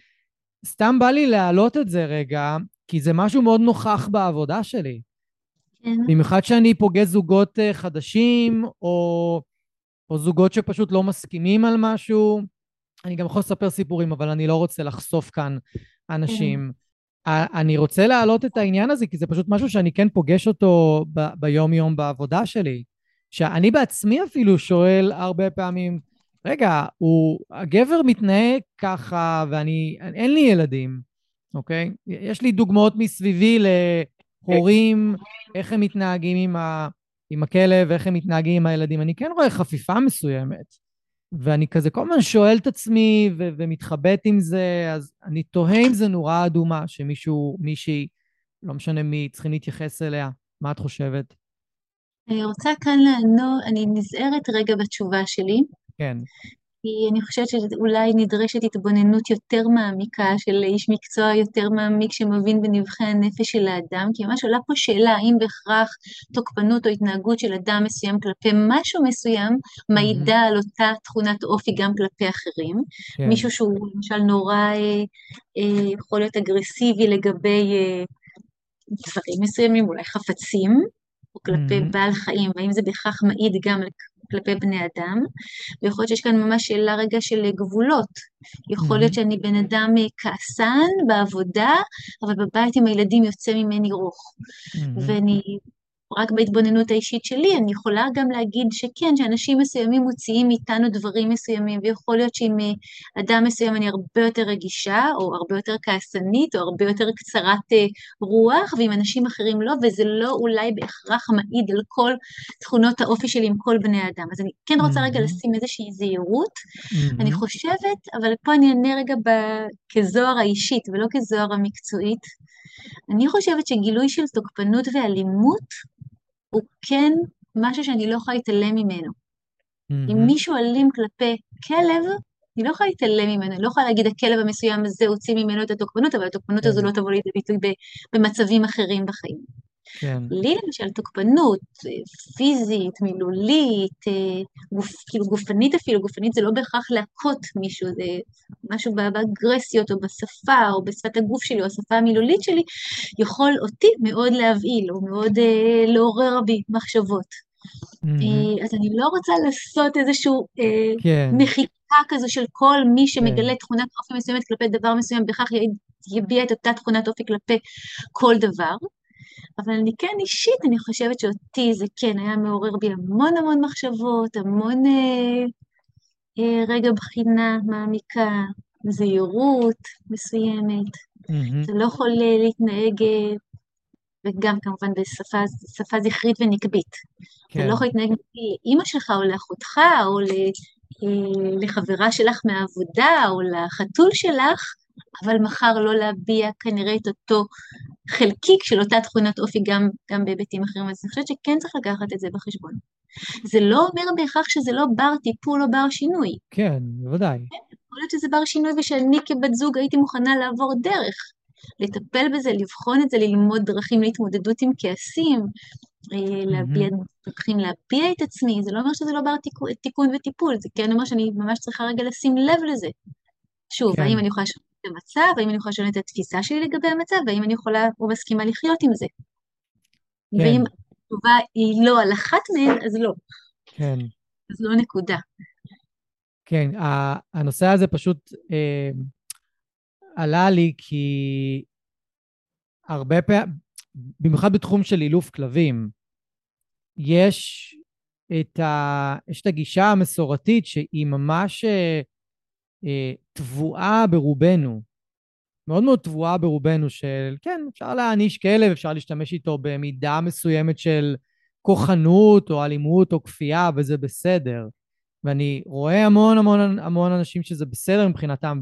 סתם בא לי להעלות את זה רגע, כי זה משהו מאוד נוכח בעבודה שלי. כן. במיוחד שאני פוגש זוגות אה, חדשים, או, או זוגות שפשוט לא מסכימים על משהו. אני גם יכול לספר סיפורים, אבל אני לא רוצה לחשוף כאן אנשים. כן. אני רוצה להעלות את העניין הזה, כי זה פשוט משהו שאני כן פוגש אותו ב- ביום-יום בעבודה שלי. שאני בעצמי אפילו שואל הרבה פעמים, רגע, הוא, הגבר מתנהג ככה, ואני, אין לי ילדים, אוקיי? יש לי דוגמאות מסביבי להורים, איך הם מתנהגים עם, ה, עם הכלב, איך הם מתנהגים עם הילדים. אני כן רואה חפיפה מסוימת. ואני כזה כל הזמן שואל את עצמי ו- ומתחבט עם זה, אז אני תוהה אם זה נורה אדומה שמישהו, מישהי לא משנה מי, צריכים להתייחס אליה? מה את חושבת? אני רוצה כאן לענות, אני נזהרת רגע בתשובה שלי. כן. כי אני חושבת שאולי נדרשת התבוננות יותר מעמיקה של איש מקצוע יותר מעמיק שמבין בנבחי הנפש של האדם, כי ממש עולה פה שאלה האם בהכרח תוקפנות או התנהגות של אדם מסוים כלפי משהו מסוים מעידה על אותה תכונת אופי גם כלפי אחרים. כן. מישהו שהוא למשל נורא אה, אה, יכול להיות אגרסיבי לגבי אה, דברים מסוימים, אולי חפצים, או כלפי mm-hmm. בעל חיים, והאם זה בהכרח מעיד גם כלפי בני אדם, ויכול להיות שיש כאן ממש שאלה רגע של גבולות. יכול להיות שאני בן אדם כעסן בעבודה, אבל בבית עם הילדים יוצא ממני רוך. ואני רק בהתבוננות האישית שלי, אני יכולה גם להגיד שכן, שאנשים מסוימים מוציאים מאיתנו דברים מסוימים, ויכול להיות שעם אה, אדם מסוים אני הרבה יותר רגישה, או הרבה יותר כעסנית, או הרבה יותר קצרת אה, רוח, ועם אנשים אחרים לא, וזה לא אולי בהכרח מעיד על כל תכונות האופי שלי עם כל בני אדם. אז אני כן רוצה רגע לשים איזושהי זהירות. אני חושבת, אבל פה אני אענה רגע ב... כזוהר האישית ולא כזוהר המקצועית. אני חושבת שגילוי של תוקפנות ואלימות הוא כן משהו שאני לא יכולה להתעלם ממנו. אם מישהו אלים כלפי כלב, אני לא יכולה להתעלם ממנו, אני לא יכולה להגיד הכלב המסוים הזה הוציא ממנו את התוקפנות, אבל התוקפנות כן. הזו לא תבוא לידי ביטוי במצבים אחרים בחיים. כן. לי למשל תוקפנות פיזית, מילולית, אה, גופ, כאילו גופנית אפילו, גופנית זה לא בהכרח להכות מישהו, זה משהו באגרסיות או בשפה או בשפת הגוף שלי או השפה המילולית שלי, יכול אותי מאוד להבהיל או מאוד אה, לעורר בי מחשבות. Mm-hmm. אז אני לא רוצה לעשות איזושהי אה, כן. מחיקה כזו של כל מי שמגלה כן. תכונת אופי מסוימת כלפי דבר מסוים, בכך יביע את אותה תכונת אופי כלפי כל דבר. אבל אני כן אישית, אני חושבת שאותי זה כן היה מעורר בי המון המון מחשבות, המון אה, אה, רגע בחינה מעמיקה, זהירות מסוימת. Mm-hmm. אתה לא יכול אה, להתנהג, אה, וגם כמובן בשפה זכרית ונקבית. כן. אתה לא יכול להתנהג לאימא שלך או לאחותך או אה, לחברה שלך מהעבודה או לחתול שלך, אבל מחר לא להביע כנראה את אותו חלקיק של אותה תכונת אופי גם, גם בהיבטים אחרים, אז אני חושבת שכן צריך לקחת את זה בחשבון. זה לא אומר בהכרח שזה לא בר טיפול או בר שינוי. כן, בוודאי. יכול להיות שזה בר שינוי ושאני כבת זוג הייתי מוכנה לעבור דרך, לטפל בזה, לבחון את זה, ללמוד דרכים להתמודדות עם כעסים, אה, להביע, דרכים להביע את עצמי, זה לא אומר שזה לא בר תיקון וטיפול, זה כן אומר שאני ממש צריכה רגע לשים לב לזה. שוב, כן. האם אני יכולה לשנות את המצב, האם אני יכולה לשנות את התפיסה שלי לגבי המצב, והאם אני יכולה או מסכימה לחיות עם זה. כן. ואם התשובה היא לא על אחת מהן, אז לא. כן. אז לא נקודה. כן, הנושא הזה פשוט אה, עלה לי כי הרבה פעמים, במיוחד בתחום של אילוף כלבים, יש את, ה, יש את הגישה המסורתית שהיא ממש אה, אה, טבועה ברובנו, מאוד מאוד טבועה ברובנו של, כן, אפשר להעניש כלב, אפשר להשתמש איתו במידה מסוימת של כוחנות או אלימות או כפייה, וזה בסדר. ואני רואה המון המון המון אנשים שזה בסדר מבחינתם,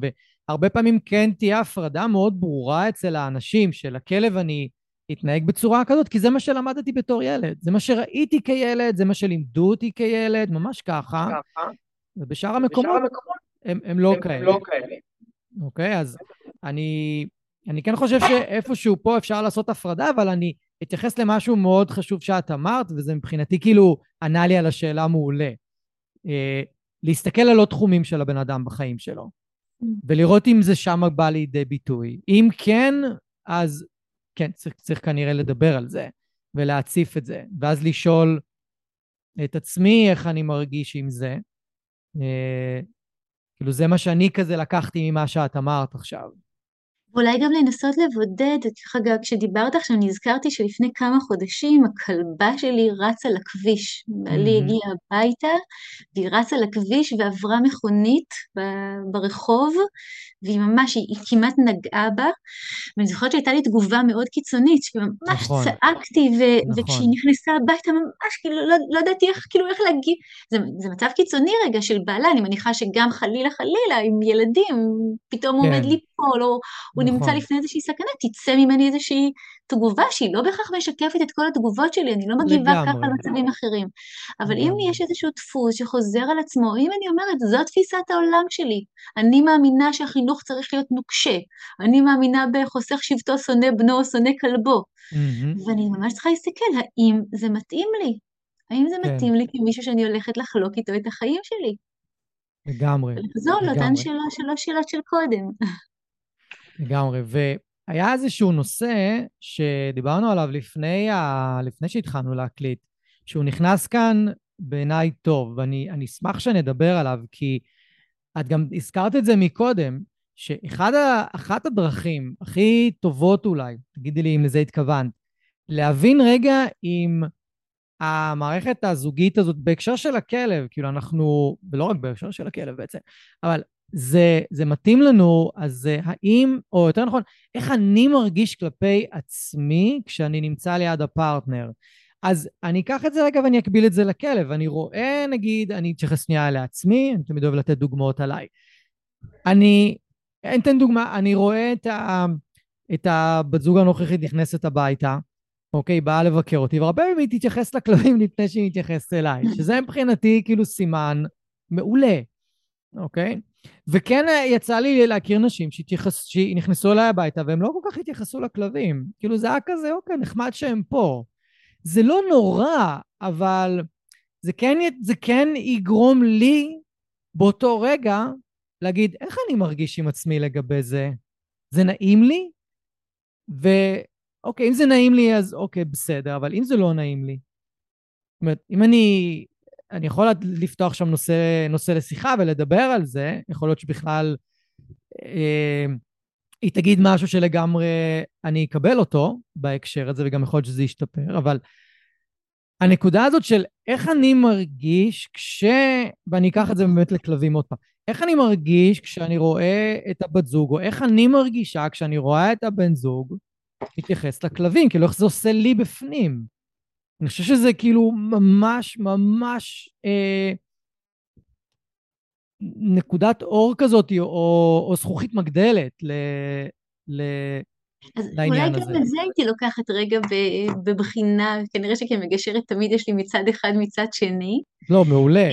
והרבה פעמים כן תהיה הפרדה מאוד ברורה אצל האנשים של הכלב אני אתנהג בצורה כזאת, כי זה מה שלמדתי בתור ילד, זה מה שראיתי כילד, זה מה שלימדו אותי כילד, ממש ככה. ובשאר המקומות הם, הם לא הם כאלה. לא כאלה. אוקיי, אז אני, אני כן חושב שאיפשהו פה אפשר לעשות הפרדה, אבל אני אתייחס למשהו מאוד חשוב שאת אמרת, וזה מבחינתי כאילו ענה לי על השאלה מעולה. אה, להסתכל על עוד תחומים של הבן אדם בחיים שלו, ולראות אם זה שם בא לידי ביטוי. אם כן, אז כן, צריך, צריך כנראה לדבר על זה, ולהציף את זה, ואז לשאול את עצמי איך אני מרגיש עם זה. כאילו זה מה שאני כזה לקחתי ממה שאת אמרת עכשיו. ואולי גם לנסות לבודד, אגב, כשדיברת עכשיו נזכרתי שלפני כמה חודשים הכלבה שלי רצה לכביש. בעלי. הגיע הביתה, והיא רצה לכביש ועברה מכונית ברחוב, והיא ממש, היא, היא כמעט נגעה בה, ואני זוכרת שהייתה לי תגובה מאוד קיצונית, שממש נכון. צעקתי, ו, נכון. וכשהיא נכנסה הביתה ממש כאילו לא, לא ידעתי איך, כאילו איך להגיב, זה, זה מצב קיצוני רגע של בעלה, אני מניחה שגם חלילה חלילה עם ילדים, פתאום כן. עומד לי ייפול, או הוא נמצא נכון. לפני איזושהי סכנה, תצא ממני איזושהי תגובה שהיא לא בהכרח משקפת את כל התגובות שלי, אני לא מגיבה ככה לגמרי, על מצבים אחרים. אבל אם לגמרי. יש איזשהו דפוס שחוזר על עצמו, אם אני אומרת, זו תפיסת העולם שלי, אני מאמינה שהחינוך צריך להיות נוקשה, אני מאמינה בחוסך שבטו שונא בנו או שונא כלבו. ואני ממש צריכה להסתכל, האם זה מתאים לי? האם זה כן, מתאים לי כמישהו שאני הולכת לחלוק איתו את החיים שלי? לגמרי, ולחזור לאותן. שאלות, שלוש שאלות של קודם. לגמרי. והיה איזשהו נושא שדיברנו עליו לפני, ה... לפני שהתחלנו להקליט, שהוא נכנס כאן בעיניי טוב, ואני אני אשמח שנדבר עליו, כי את גם הזכרת את זה מקודם, שאחת הדרכים הכי טובות אולי, תגידי לי אם לזה התכוונת, להבין רגע אם המערכת הזוגית הזאת בהקשר של הכלב, כאילו אנחנו, ולא רק בהקשר של הכלב בעצם, אבל זה, זה מתאים לנו, אז האם, או יותר נכון, איך אני מרגיש כלפי עצמי כשאני נמצא ליד הפרטנר. אז אני אקח את זה רגע ואני אקביל את זה לכלב. אני רואה, נגיד, אני אתייחס שנייה לעצמי, אני תמיד אוהב לתת דוגמאות עליי. אני, אני אתן דוגמה, אני רואה את, ה, את הבת זוג הנוכחית נכנסת הביתה, אוקיי, באה לבקר אותי, והרבה פעמים היא תתייחס לכלבים לפני שהיא מתייחסת אליי, שזה מבחינתי כאילו סימן מעולה, אוקיי? וכן יצא לי להכיר נשים שהתייחס, שנכנסו אליי הביתה והם לא כל כך התייחסו לכלבים. כאילו זה היה כזה, אוקיי, נחמד שהם פה. זה לא נורא, אבל זה כן, זה כן יגרום לי באותו רגע להגיד, איך אני מרגיש עם עצמי לגבי זה? זה נעים לי? ואוקיי, אם זה נעים לי, אז אוקיי, בסדר, אבל אם זה לא נעים לי, זאת אומרת, אם אני, אני יכול לפתוח שם נושא, נושא לשיחה ולדבר על זה, יכול להיות שבכלל אה, היא תגיד משהו שלגמרי אני אקבל אותו בהקשר הזה, וגם יכול להיות שזה ישתפר, אבל הנקודה הזאת של איך אני מרגיש כש... ואני אקח את זה באמת לכלבים עוד פעם. איך אני מרגיש כשאני רואה את הבת זוג, או איך אני מרגישה כשאני רואה את הבן זוג מתייחס לכלבים, כאילו איך זה עושה לי בפנים. אני חושב שזה כאילו ממש ממש אה, נקודת אור כזאת, או, או זכוכית מגדלת ל, ל, אז לעניין אולי הזה. גם את זה הייתי לוקחת רגע בבחינה, כנראה שכמגשרת תמיד יש לי מצד אחד מצד שני. לא, מעולה,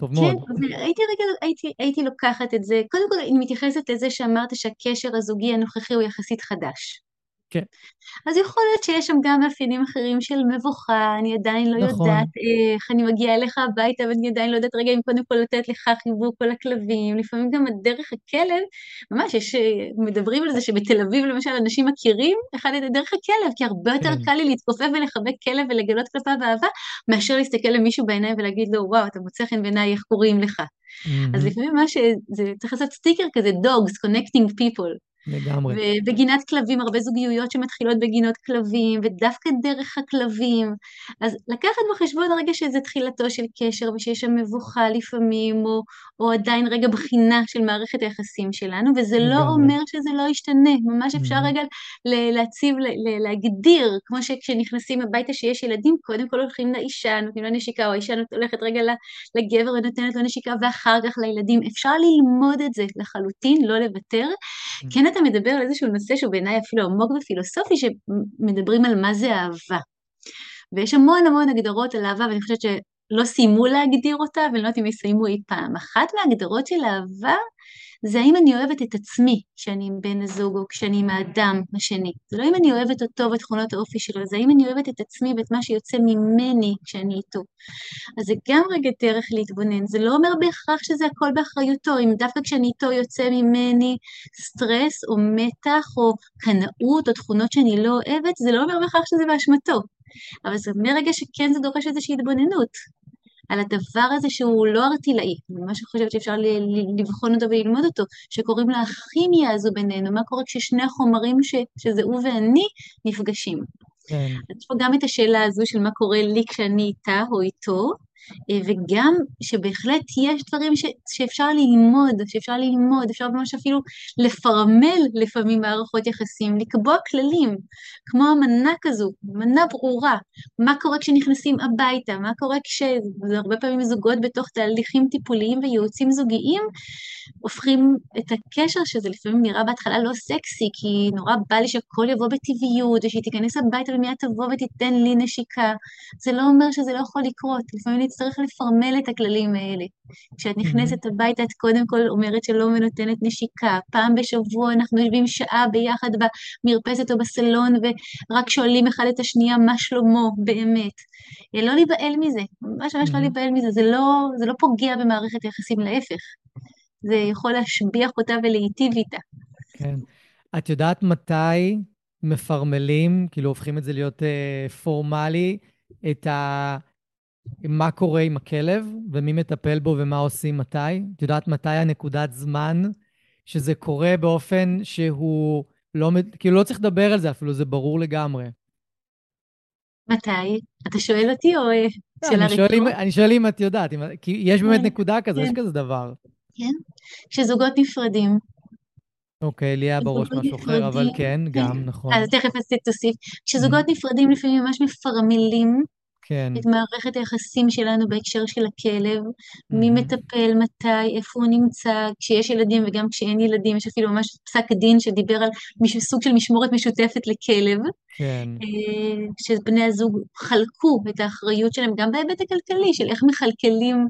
טוב כן, מאוד. הייתי רגע, הייתי, הייתי לוקחת את זה, קודם כל אני מתייחסת לזה שאמרת שהקשר הזוגי הנוכחי הוא יחסית חדש. כן. אז יכול להיות שיש שם גם מאפיינים אחרים של מבוכה, אני עדיין לא נכון. יודעת איך, אני מגיעה אליך הביתה ואני עדיין לא יודעת רגע אם קודם כל לתת לך חיבוק או לכלבים, לפעמים גם דרך הכלב, ממש יש, מדברים על זה שבתל אביב למשל אנשים מכירים אחד את דרך הכלב, כי הרבה יותר כן. קל לי להתכופף ולחבק כלב ולגלות כלפיו אהבה, מאשר להסתכל למישהו בעיניים ולהגיד לו, וואו, אתה מוצא חן בעיניי, איך קוראים לך? אז מהמם, לפעמים מה שזה, צריך לעשות סטיקר כזה, dogs, connecting people. לגמרי. ובגינת כלבים, הרבה זוגיות שמתחילות בגינות כלבים, ודווקא דרך הכלבים. אז לקחת בחשבון רגע שזה תחילתו של קשר, ושיש שם מבוכה לפעמים, או, או עדיין רגע בחינה של מערכת היחסים שלנו, וזה לא לגמרי. אומר שזה לא ישתנה. ממש אפשר מהמם. רגע להציב, להגדיר, כמו שכשנכנסים הביתה שיש ילדים, קודם כל הולכים לאישה, נותנים לה נשיקה, או האישה הולכת רגע לגבר ונותנת לו נשיקה, ואחר כך לילדים. אפשר ללמוד את זה לחלוטין, לא לוותר. כן אתה מדבר על איזשהו נושא שהוא בעיניי אפילו עמוק ופילוסופי, שמדברים על מה זה אהבה. ויש המון המון הגדרות על אהבה, ואני חושבת שלא סיימו להגדיר אותה, ואני לא יודעת אם יסיימו אי פעם. אחת מההגדרות של אהבה, זה האם אני אוהבת את עצמי כשאני עם בן הזוג, או כשאני עם האדם השני. זה לא אם אני אוהבת אותו ואת תכונות האופי שלו, זה האם אני אוהבת את עצמי ואת מה שיוצא ממני כשאני איתו. אז זה גם רגע דרך להתבונן, זה לא אומר בהכרח שזה הכל באחריותו, אם דווקא כשאני איתו יוצא ממני סטרס או מתח או קנאות או תכונות שאני לא אוהבת, זה לא אומר בהכרח שזה באשמתו. אבל זה מרגע שכן זה דורש איזושהי התבוננות על הדבר הזה שהוא לא ארטילאי, אני ממש חושבת שאפשר לבחון אותו וללמוד אותו, שקוראים לו הכימיה הזו בינינו, מה קורה כששני החומרים ש, שזה הוא ואני נפגשים. כן. אז יש פה גם את השאלה הזו של מה קורה לי כשאני איתה או איתו, וגם שבהחלט יש דברים ש, שאפשר ללמוד, שאפשר ללמוד, אפשר ממש אפילו לפרמל לפעמים מערכות יחסים, לקבוע כללים, כמו אמנה כזו, אמנה ברורה, מה קורה כשנכנסים הביתה, מה קורה כש... הרבה פעמים זוגות בתוך תהליכים טיפוליים וייעוצים זוגיים, הופכים את הקשר שזה לפעמים נראה בהתחלה לא סקסי, כי נורא בא לי שהכל יבוא בטבעיות, ושהיא תיכנס הביתה ומיד תבוא ותיתן לי נשיקה. זה לא אומר שזה לא יכול לקרות, לפעמים נצטרך לפרמל את הכללים האלה. כשאת נכנסת הביתה, את קודם כל אומרת שלא ונותנת נשיקה. פעם בשבוע אנחנו יושבים שעה ביחד במרפסת או בסלון, ורק שואלים אחד את השנייה מה שלמה באמת. לא להיבהל מזה, ממש ממש לא להיבהל מזה, זה לא, זה לא פוגע במערכת יחסים, להפך. זה יכול להשביח אותה ולהיטיב איתה. כן. את יודעת מתי מפרמלים, כאילו הופכים את זה להיות אה, פורמלי, את ה... מה קורה עם הכלב, ומי מטפל בו ומה עושים מתי? את יודעת מתי הנקודת זמן שזה קורה באופן שהוא לא, כאילו לא צריך לדבר על זה אפילו, זה ברור לגמרי. מתי? אתה שואל אותי או אה, לא, שאלה רטורית? אני שואל אם את יודעת, אם, כי יש באמת כן, נקודה כזו, כן. יש כזה דבר. כן, כשזוגות נפרדים. אוקיי, לי היה בראש משהו אחר, אבל כן, כן, גם, נכון. אז תכף אז תוסיף. כשזוגות. נפרדים לפעמים ממש מפרמלים כן. את מערכת היחסים שלנו בהקשר של הכלב, מי mm-hmm. מטפל, מתי, איפה הוא נמצא, כשיש ילדים וגם כשאין ילדים, יש אפילו ממש פסק דין שדיבר על סוג של משמורת משותפת לכלב. כן. אה, שבני הזוג חלקו את האחריות שלהם גם בהיבט הכלכלי, של איך מכלכלים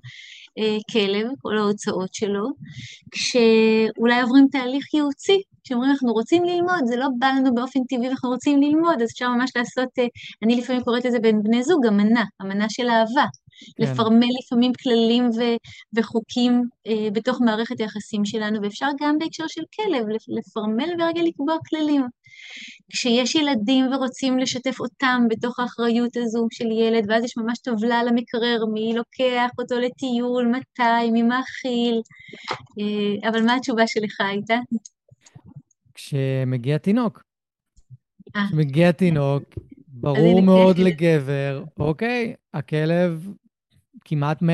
אה, כלב, כל ההוצאות שלו, כשאולי עוברים תהליך ייעוצי, כשאומרים אנחנו רוצים ללמוד, זה לא בא לנו באופן טבעי ואנחנו רוצים ללמוד, אז אפשר ממש לעשות, אה, אני לפעמים קוראת לזה בין בני זוג, אמנה, אמנה של אהבה. כן. לפרמל לפעמים כללים ו- וחוקים אה, בתוך מערכת היחסים שלנו, ואפשר גם בהקשר של כלב, לפרמל ורגע לקבוע כללים. כשיש ילדים ורוצים לשתף אותם בתוך האחריות הזו של ילד, ואז יש ממש טבלה על המקרר, מי לוקח אותו לטיול, מתי, מי מאכיל, אה, אבל מה התשובה שלך הייתה? כשמגיע תינוק. אה. כשמגיע תינוק, ברור מאוד לגבר, אוקיי, הכלב כמעט 100%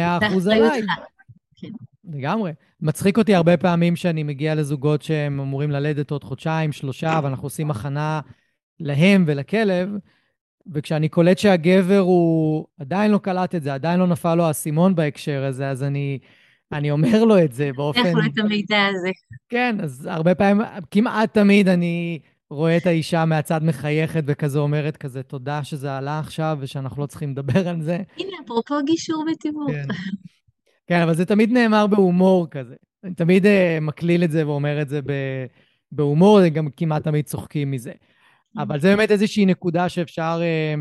עליי. כן. לגמרי. מצחיק אותי הרבה פעמים שאני מגיע לזוגות שהם אמורים ללדת עוד חודשיים, שלושה, ואנחנו עושים הכנה להם ולכלב, וכשאני קולט שהגבר הוא עדיין לא קלט את זה, עדיין לא נפל לו האסימון בהקשר הזה, אז אני, אני אומר לו את זה באופן... איך לו את המידע הזה. כן, אז הרבה פעמים, כמעט תמיד אני רואה את האישה מהצד מחייכת וכזה אומרת כזה, תודה שזה עלה עכשיו ושאנחנו לא צריכים לדבר על זה. הנה, אפרופו גישור ותיווך. כן. כן, אבל זה תמיד נאמר בהומור כזה. אני תמיד uh, מקליל את זה ואומר את זה בהומור, גם כמעט תמיד צוחקים מזה. אבל זה באמת איזושהי נקודה שאפשר, uh,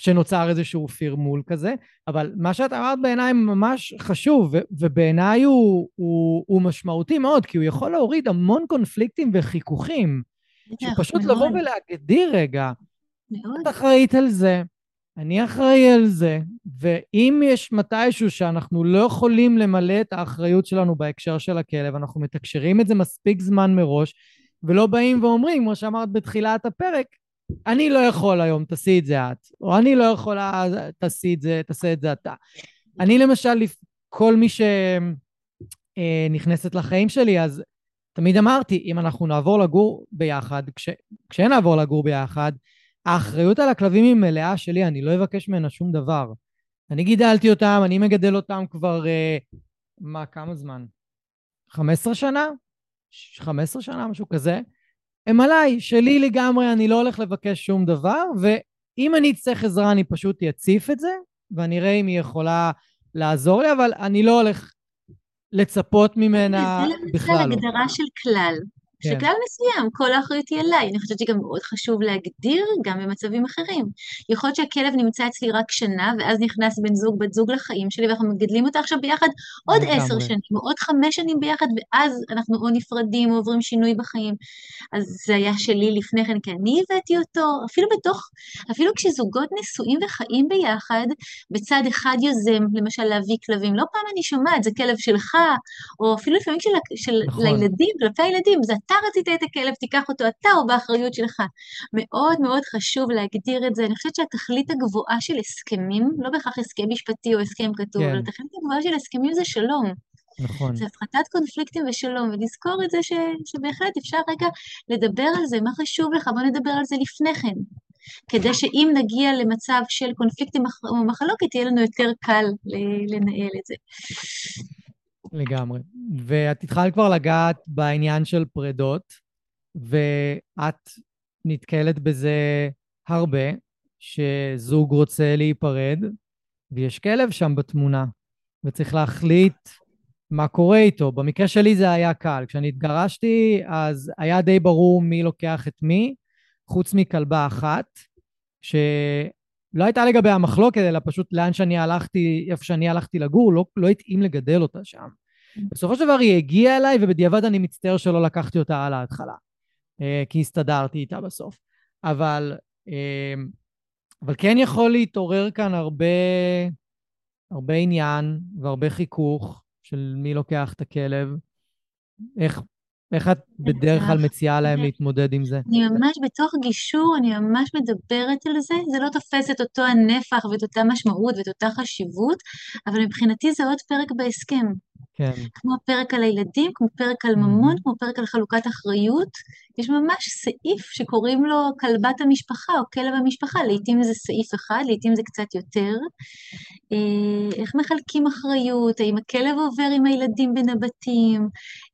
שנוצר איזשהו פרמול כזה. אבל מה שאת אמרת בעיניי ממש חשוב, ובעיניי הוא, הוא, הוא משמעותי מאוד, כי הוא יכול להוריד המון קונפליקטים וחיכוכים. שפשוט לבוא ולהגדיר רגע, את אחראית על זה, אני אחראי על זה, ואם יש מתישהו שאנחנו לא יכולים למלא את האחריות שלנו בהקשר של הכלב, אנחנו מתקשרים את זה מספיק זמן מראש, ולא באים ואומרים, כמו שאמרת בתחילת הפרק, אני לא יכול היום, תעשי את זה את, או אני לא יכולה, תעשי את זה, תעשה את זה אתה. אני למשל, כל מי שנכנסת אה, לחיים שלי, אז תמיד אמרתי, אם אנחנו נעבור לגור ביחד, כש, כשנעבור לגור ביחד, האחריות על הכלבים היא מלאה שלי, אני לא אבקש ממנה שום דבר. אני גידלתי אותם, אני מגדל אותם כבר, אה, מה, כמה זמן? 15 שנה? 15 שנה, משהו כזה. הם עליי, שלי לגמרי, אני לא הולך לבקש שום דבר, ואם אני אצטרך עזרה, אני פשוט אציף את זה, ואני אראה אם היא יכולה לעזור לי, אבל אני לא הולך לצפות ממנה בכלל לא. זה הגדרה של כלל. כן. שכלל מסוים, כל האחריות היא עליי. אני חושבת שגם מאוד חשוב להגדיר גם במצבים אחרים. יכול להיות שהכלב נמצא אצלי רק שנה, ואז נכנס בן זוג, בת זוג לחיים שלי, ואנחנו מגדלים אותה עכשיו ביחד עוד עשר שנים, או עוד חמש שנים ביחד, ואז אנחנו או נפרדים או עוברים שינוי בחיים. אז זה היה שלי לפני כן, כי אני הבאתי אותו, אפילו בתוך, אפילו כשזוגות נשואים וחיים ביחד, בצד אחד יוזם, למשל להביא כלבים. לא פעם אני שומעת, זה כלב שלך, או אפילו לפעמים של, של נכון. לילדים, כלפי הילדים, זה אתה רצית את הכלב, תיקח אותו אתה או באחריות שלך. מאוד מאוד חשוב להגדיר את זה. אני חושבת שהתכלית הגבוהה של הסכמים, לא בהכרח הסכם משפטי או הסכם כתוב, כן. אבל התכלית הגבוהה של הסכמים זה שלום. נכון. זה הפחתת קונפליקטים ושלום, ולזכור את זה ש, שבהחלט אפשר רגע לדבר על זה, מה חשוב לך, בוא נדבר על זה לפני כן. כדי שאם נגיע למצב של קונפליקטים או מחלוקת, יהיה לנו יותר קל לנהל את זה. לגמרי. ואת התחלת כבר לגעת בעניין של פרדות, ואת נתקלת בזה הרבה, שזוג רוצה להיפרד, ויש כלב שם בתמונה, וצריך להחליט מה קורה איתו. במקרה שלי זה היה קל. כשאני התגרשתי, אז היה די ברור מי לוקח את מי, חוץ מכלבה אחת, שלא הייתה לגביה מחלוקת, אלא פשוט לאן שאני הלכתי, איפה שאני הלכתי לגור, לא, לא התאים לגדל אותה שם. בסופו של דבר היא הגיעה אליי, ובדיעבד אני מצטער שלא לקחתי אותה על ההתחלה, אה, כי הסתדרתי איתה בסוף. אבל, אה, אבל כן יכול להתעורר כאן הרבה, הרבה עניין והרבה חיכוך של מי לוקח את הכלב. איך, איך את בדרך כלל מציעה להם להתמודד עם זה? אני ממש בתוך גישור, אני ממש מדברת על זה, זה לא תופס את אותו הנפח ואת אותה משמעות ואת אותה חשיבות, אבל מבחינתי זה עוד פרק בהסכם. כן. כמו פרק על הילדים, כמו פרק על ממון, כמו פרק על חלוקת אחריות. יש ממש סעיף שקוראים לו כלבת המשפחה או כלב המשפחה, לעתים זה סעיף אחד, לעתים זה קצת יותר. אה, איך מחלקים אחריות, האם הכלב עובר עם הילדים בין הבתים,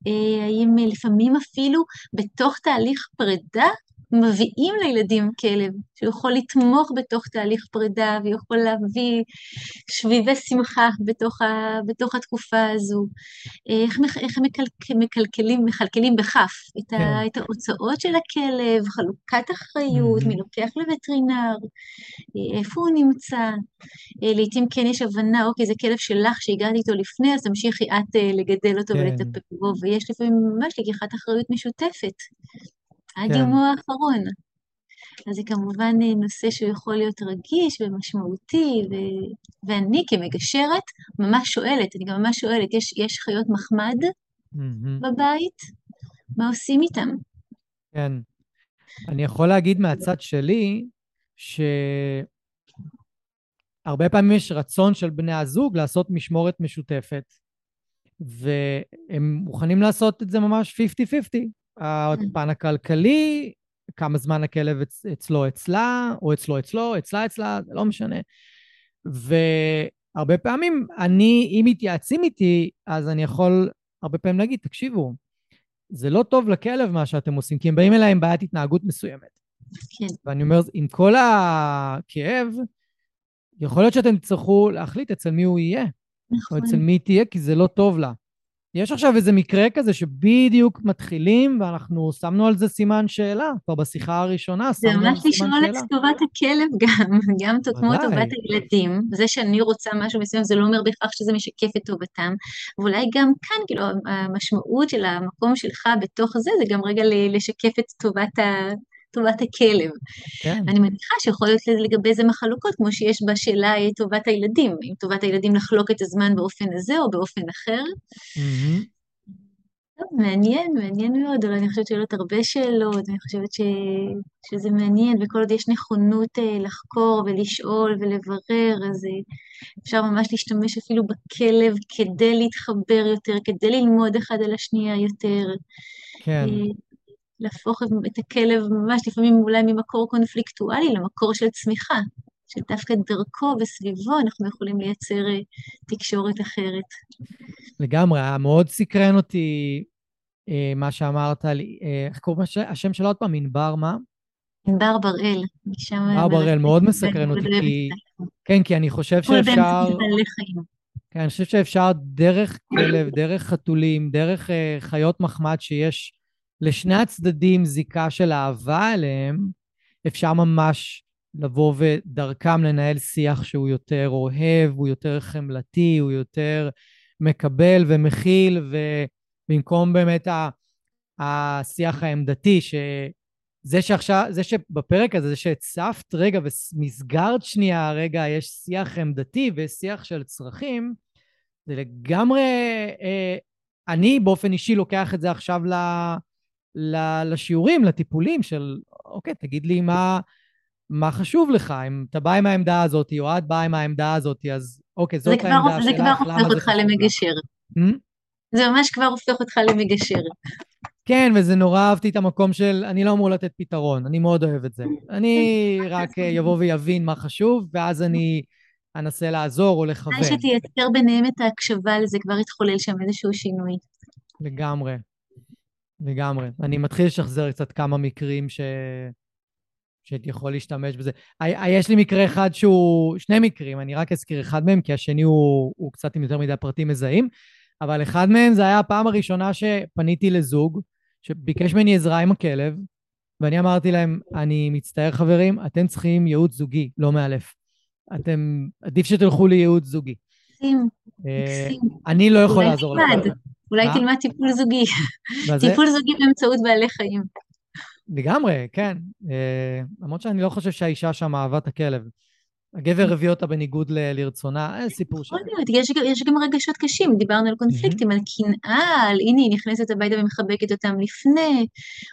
אה, האם לפעמים אפילו בתוך תהליך פרידה מביאים לילדים כלב, שיכול לתמוך בתוך תהליך פרידה ויכול להביא שביבי שמחה בתוך, ה, בתוך התקופה הזו. איך, איך הם מקלקלים, מכלכלים בכף את, כן. ה, את ההוצאות של הכלב, חלוקת אחריות, mm-hmm. מי לוקח לווטרינר, איפה הוא נמצא. לעתים כן יש הבנה, אוקיי, זה כלב שלך שהגעתי איתו לפני, אז תמשיכי את אה, לגדל אותו כן. ולטפל בו, ויש לפעמים ממש לקיחת אחריות משותפת. עד כן. יומו האחרון. אז זה כמובן נושא שהוא יכול להיות רגיש ומשמעותי, ו... ואני כמגשרת ממש שואלת, אני גם ממש שואלת, יש, יש חיות מחמד mm-hmm. בבית? מה עושים איתם? כן. אני יכול להגיד מהצד שלי, שהרבה פעמים יש רצון של בני הזוג לעשות משמורת משותפת, והם מוכנים לעשות את זה ממש 50-50. הפן הכלכלי, כמה זמן הכלב אצ, אצלו אצלה, או אצלו אצלו, אצלה אצלה, זה לא משנה. והרבה פעמים אני, אם מתייעצים איתי, אז אני יכול הרבה פעמים להגיד, תקשיבו, זה לא טוב לכלב מה שאתם עושים, כי הם באים אליי עם בעיית התנהגות מסוימת. כן. ואני אומר, עם כל הכאב, יכול להיות שאתם תצטרכו להחליט אצל מי הוא יהיה. נכון. או אצל מי תהיה, כי זה לא טוב לה. יש עכשיו איזה מקרה כזה שבדיוק מתחילים, ואנחנו שמנו על זה סימן שאלה, כבר בשיחה הראשונה שמנו על זה סימן שאלה. זה ממש לשאול את טובת הכלב גם, גם כמו טובת הילדים. זה שאני רוצה משהו מסוים, זה לא אומר בהכרח שזה משקף את טובתם. ואולי גם כאן, כאילו, המשמעות של המקום שלך בתוך זה, זה גם רגע לשקף את טובת ה... טובת הכלב. כן. אני מניחה שיכול להיות לגבי זה מחלוקות, כמו שיש בשאלה טובת הילדים, אם טובת הילדים לחלוק את הזמן באופן הזה או באופן אחר. Mm-hmm. טוב, מעניין, מעניין מאוד, אבל אני חושבת שעולות הרבה שאלות, אני חושבת ש... שזה מעניין, וכל עוד יש נכונות אה, לחקור ולשאול ולברר, אז אה, אפשר ממש להשתמש אפילו בכלב כדי להתחבר יותר, כדי ללמוד אחד על השנייה יותר. כן. להפוך את הכלב ממש לפעמים אולי ממקור קונפליקטואלי למקור של צמיחה, שדווקא דרכו וסביבו אנחנו יכולים לייצר אה, תקשורת אחרת. לגמרי, מאוד סקרן אותי אה, מה שאמרת לי, אה, איך קוראים השם שלה עוד פעם? ענבר מה? ענבר בראל. ענבר בראל, מאוד מסקרן אותי, כי... כן, כי אני חושב שאפשר... כן, אני חושב שאפשר דרך כלב, דרך חתולים, דרך חיות מחמד שיש לשני הצדדים זיקה של אהבה אליהם, אפשר ממש לבוא ודרכם לנהל שיח שהוא יותר אוהב, הוא יותר חמלתי, הוא יותר מקבל ומכיל, ובמקום באמת השיח העמדתי, שזה שעכשיו, זה שבפרק הזה, זה שהצפת רגע ומסגרת שנייה רגע, יש שיח עמדתי ויש שיח של צרכים, זה לגמרי, אה, אני באופן אישי לוקח את זה עכשיו ל... לשיעורים, לטיפולים של, אוקיי, תגיד לי מה, מה חשוב לך, אם אתה בא עם העמדה הזאת, או את באה עם העמדה הזאת, אז אוקיי, זאת כבר, העמדה שלך, למה זה חשוב לך? זה כבר הופך אותך למגשר. Hmm? זה ממש כבר הופך אותך למגשר. כן, וזה נורא אהבתי את המקום של אני לא אמור לתת פתרון, אני מאוד אוהב את זה. אני רק אבוא אה, ויבין מה חשוב, ואז אני אנסה לעזור או לכוון. אולי שתייצר ביניהם את ההקשבה לזה, כבר יתחולל שם איזשהו שינוי. לגמרי, לגמרי. אני מתחיל לשחזר קצת כמה מקרים ש... שהייתי יכול להשתמש בזה. יש לי מקרה אחד שהוא, שני מקרים, אני רק אזכיר אחד מהם, כי השני הוא, הוא קצת עם יותר מדי פרטים מזהים, אבל אחד מהם זה היה הפעם הראשונה שפניתי לזוג, שביקש ממני עזרה עם הכלב, ואני אמרתי להם, אני מצטער חברים, אתם צריכים ייעוץ זוגי, לא מאלף. אתם, עדיף שתלכו לייעוץ זוגי. מקסים, אה, אני לא יכול לעזור לכם. אולי תלמד טיפול זוגי. טיפול זוגי באמצעות בעלי חיים. לגמרי, כן. אה, למרות שאני לא חושב שהאישה שם אהבה את הכלב. הגבר הביא אותה בניגוד ל- לרצונה, אין סיפור ש... יש, יש גם רגשות קשים, דיברנו על קונפליקטים, על קנאה, על הנה היא נכנסת הביתה ומחבקת אותם לפני,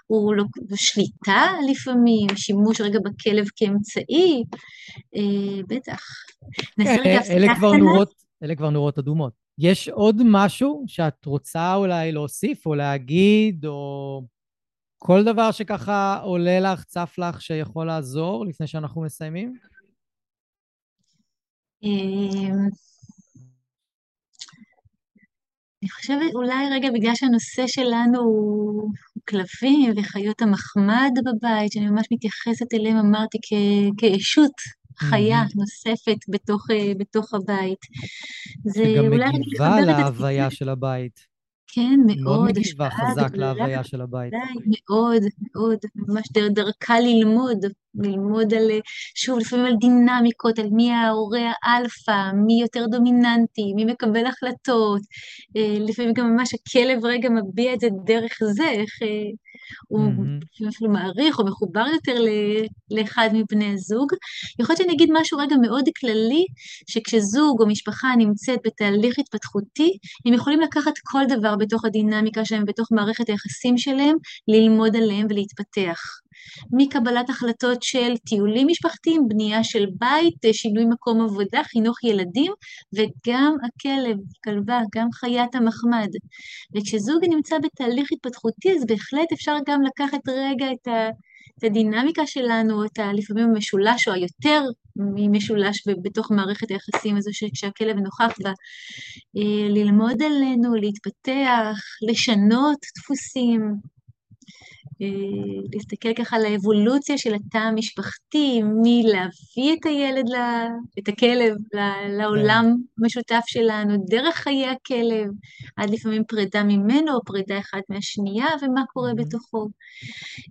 הוא לא, שליטה לפעמים, שימוש רגע בכלב כאמצעי, אה, בטח. כן, אלה כבר נורות, אלה כבר נורות אדומות. יש עוד משהו שאת רוצה אולי להוסיף או להגיד, או כל דבר שככה עולה לך, צף לך, שיכול לעזור לפני שאנחנו מסיימים? אמ, אני חושבת אולי רגע בגלל שהנושא שלנו הוא כלבים וחיות המחמד בבית, שאני ממש מתייחסת אליהם, אמרתי, כישות חיה נוספת בתוך, אה, בתוך הבית. זה אולי... שגם מגיבה להוויה של הבית. כן, מאוד. מאוד מגיבה חזק להוויה של הבית. מאוד, מאוד, ממש דרכה ללמוד, ללמוד על, שוב, לפעמים על דינמיקות, על מי ההורה האלפא, מי יותר דומיננטי, מי מקבל החלטות. אה, לפעמים גם ממש הכלב רגע מביע את זה דרך זה, איך אה, הוא mm-hmm. אפילו מעריך או מחובר יותר לאחד מבני הזוג. יכול להיות שאני אגיד משהו רגע מאוד כללי, שכשזוג או משפחה נמצאת בתהליך התפתחותי, הם יכולים לקחת כל דבר בתוך הדינמיקה שלהם, בתוך מערכת היחסים שלהם, ללמוד עליהם ולהתפתח. מקבלת החלטות של טיולים משפחתיים, בנייה של בית, שינוי מקום עבודה, חינוך ילדים, וגם הכלב, כלבה, גם חיית המחמד. וכשזוג נמצא בתהליך התפתחותי, אז בהחלט אפשר גם לקחת רגע את ה... את הדינמיקה שלנו, את לפעמים המשולש או היותר ממשולש בתוך מערכת היחסים הזו שהכלב נוכח בה, אה, ללמוד עלינו, להתפתח, לשנות דפוסים, להסתכל ככה על האבולוציה של התא המשפחתי, מלהביא את הילד, את הכלב, לעולם המשותף שלנו, דרך חיי הכלב, עד לפעמים פרידה ממנו או פרידה אחת מהשנייה, ומה קורה בתוכו.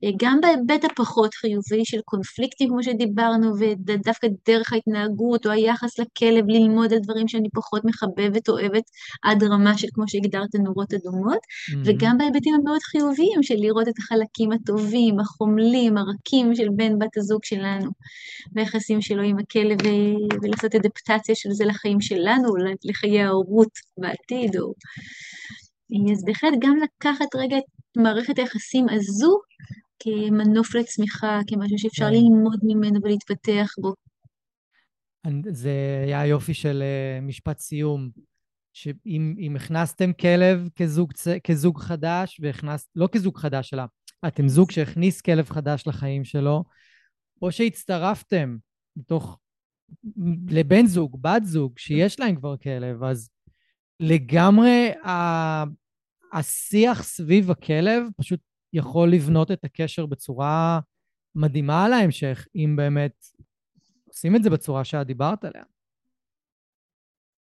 אה, גם בהיבט הפחות חיובי של קונפליקטים, כמו שדיברנו, ודווקא דרך ההתנהגות או היחס לכלב, ללמוד על דברים שאני פחות מחבבת, אוהבת, עד רמה של, כמו שהגדרת, נורות אדומות, וגם בהיבטים המאוד חיוביים של לראות את החלקים. החלקים הטובים, החומלים, הרכים של בן בת הזוג שלנו, והיחסים שלו עם הכלב, ולעשות אדפטציה של זה לחיים שלנו, לחיי ההורות בעתיד. או... אז בהחלט גם לקחת רגע את מערכת היחסים הזו כמנוף לצמיחה, כמשהו שאפשר כן. ללמוד ממנו ולהתפתח בו. זה היה יופי של אה, משפט סיום. שאם הכנסתם כלב כזוג, כזוג חדש, והכנסת, לא כזוג חדש, אלא אתם זוג שהכניס כלב חדש לחיים שלו, או שהצטרפתם בתוך, לבן זוג, בת זוג, שיש להם כבר כלב, אז לגמרי ה... השיח סביב הכלב פשוט יכול לבנות את הקשר בצורה מדהימה על ההמשך, אם באמת עושים את זה בצורה שאת דיברת עליה.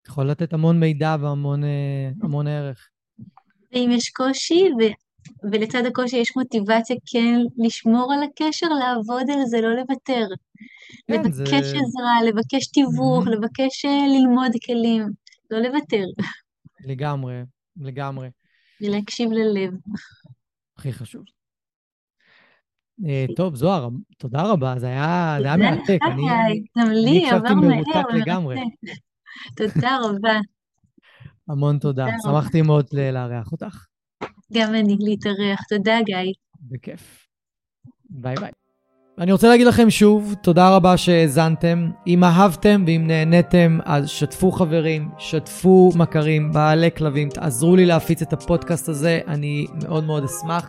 יכול לתת המון מידע והמון אה, המון ערך. ואם יש קושי, ולצד הקושי יש מוטיבציה כן לשמור על הקשר, לעבוד על זה, לא לוותר. כן, לבקש זה... עזרה, לבקש תיווך, mm-hmm. לבקש אה, ללמוד כלים, לא לוותר. לגמרי, לגמרי. ולהקשיב ללב. הכי חשוב. אה, טוב, זוהר, תודה רבה, זה היה מרתק. גם לי, עבר מהר. לגמרי. תודה רבה. המון תודה. שמחתי מאוד לארח אותך. גם אני, להתארח. תודה, גיא. בכיף. ביי ביי. אני רוצה להגיד לכם שוב, תודה רבה שהאזנתם. אם אהבתם ואם נהניתם, אז שתפו חברים, שתפו מכרים, בעלי כלבים, תעזרו לי להפיץ את הפודקאסט הזה, אני מאוד מאוד אשמח.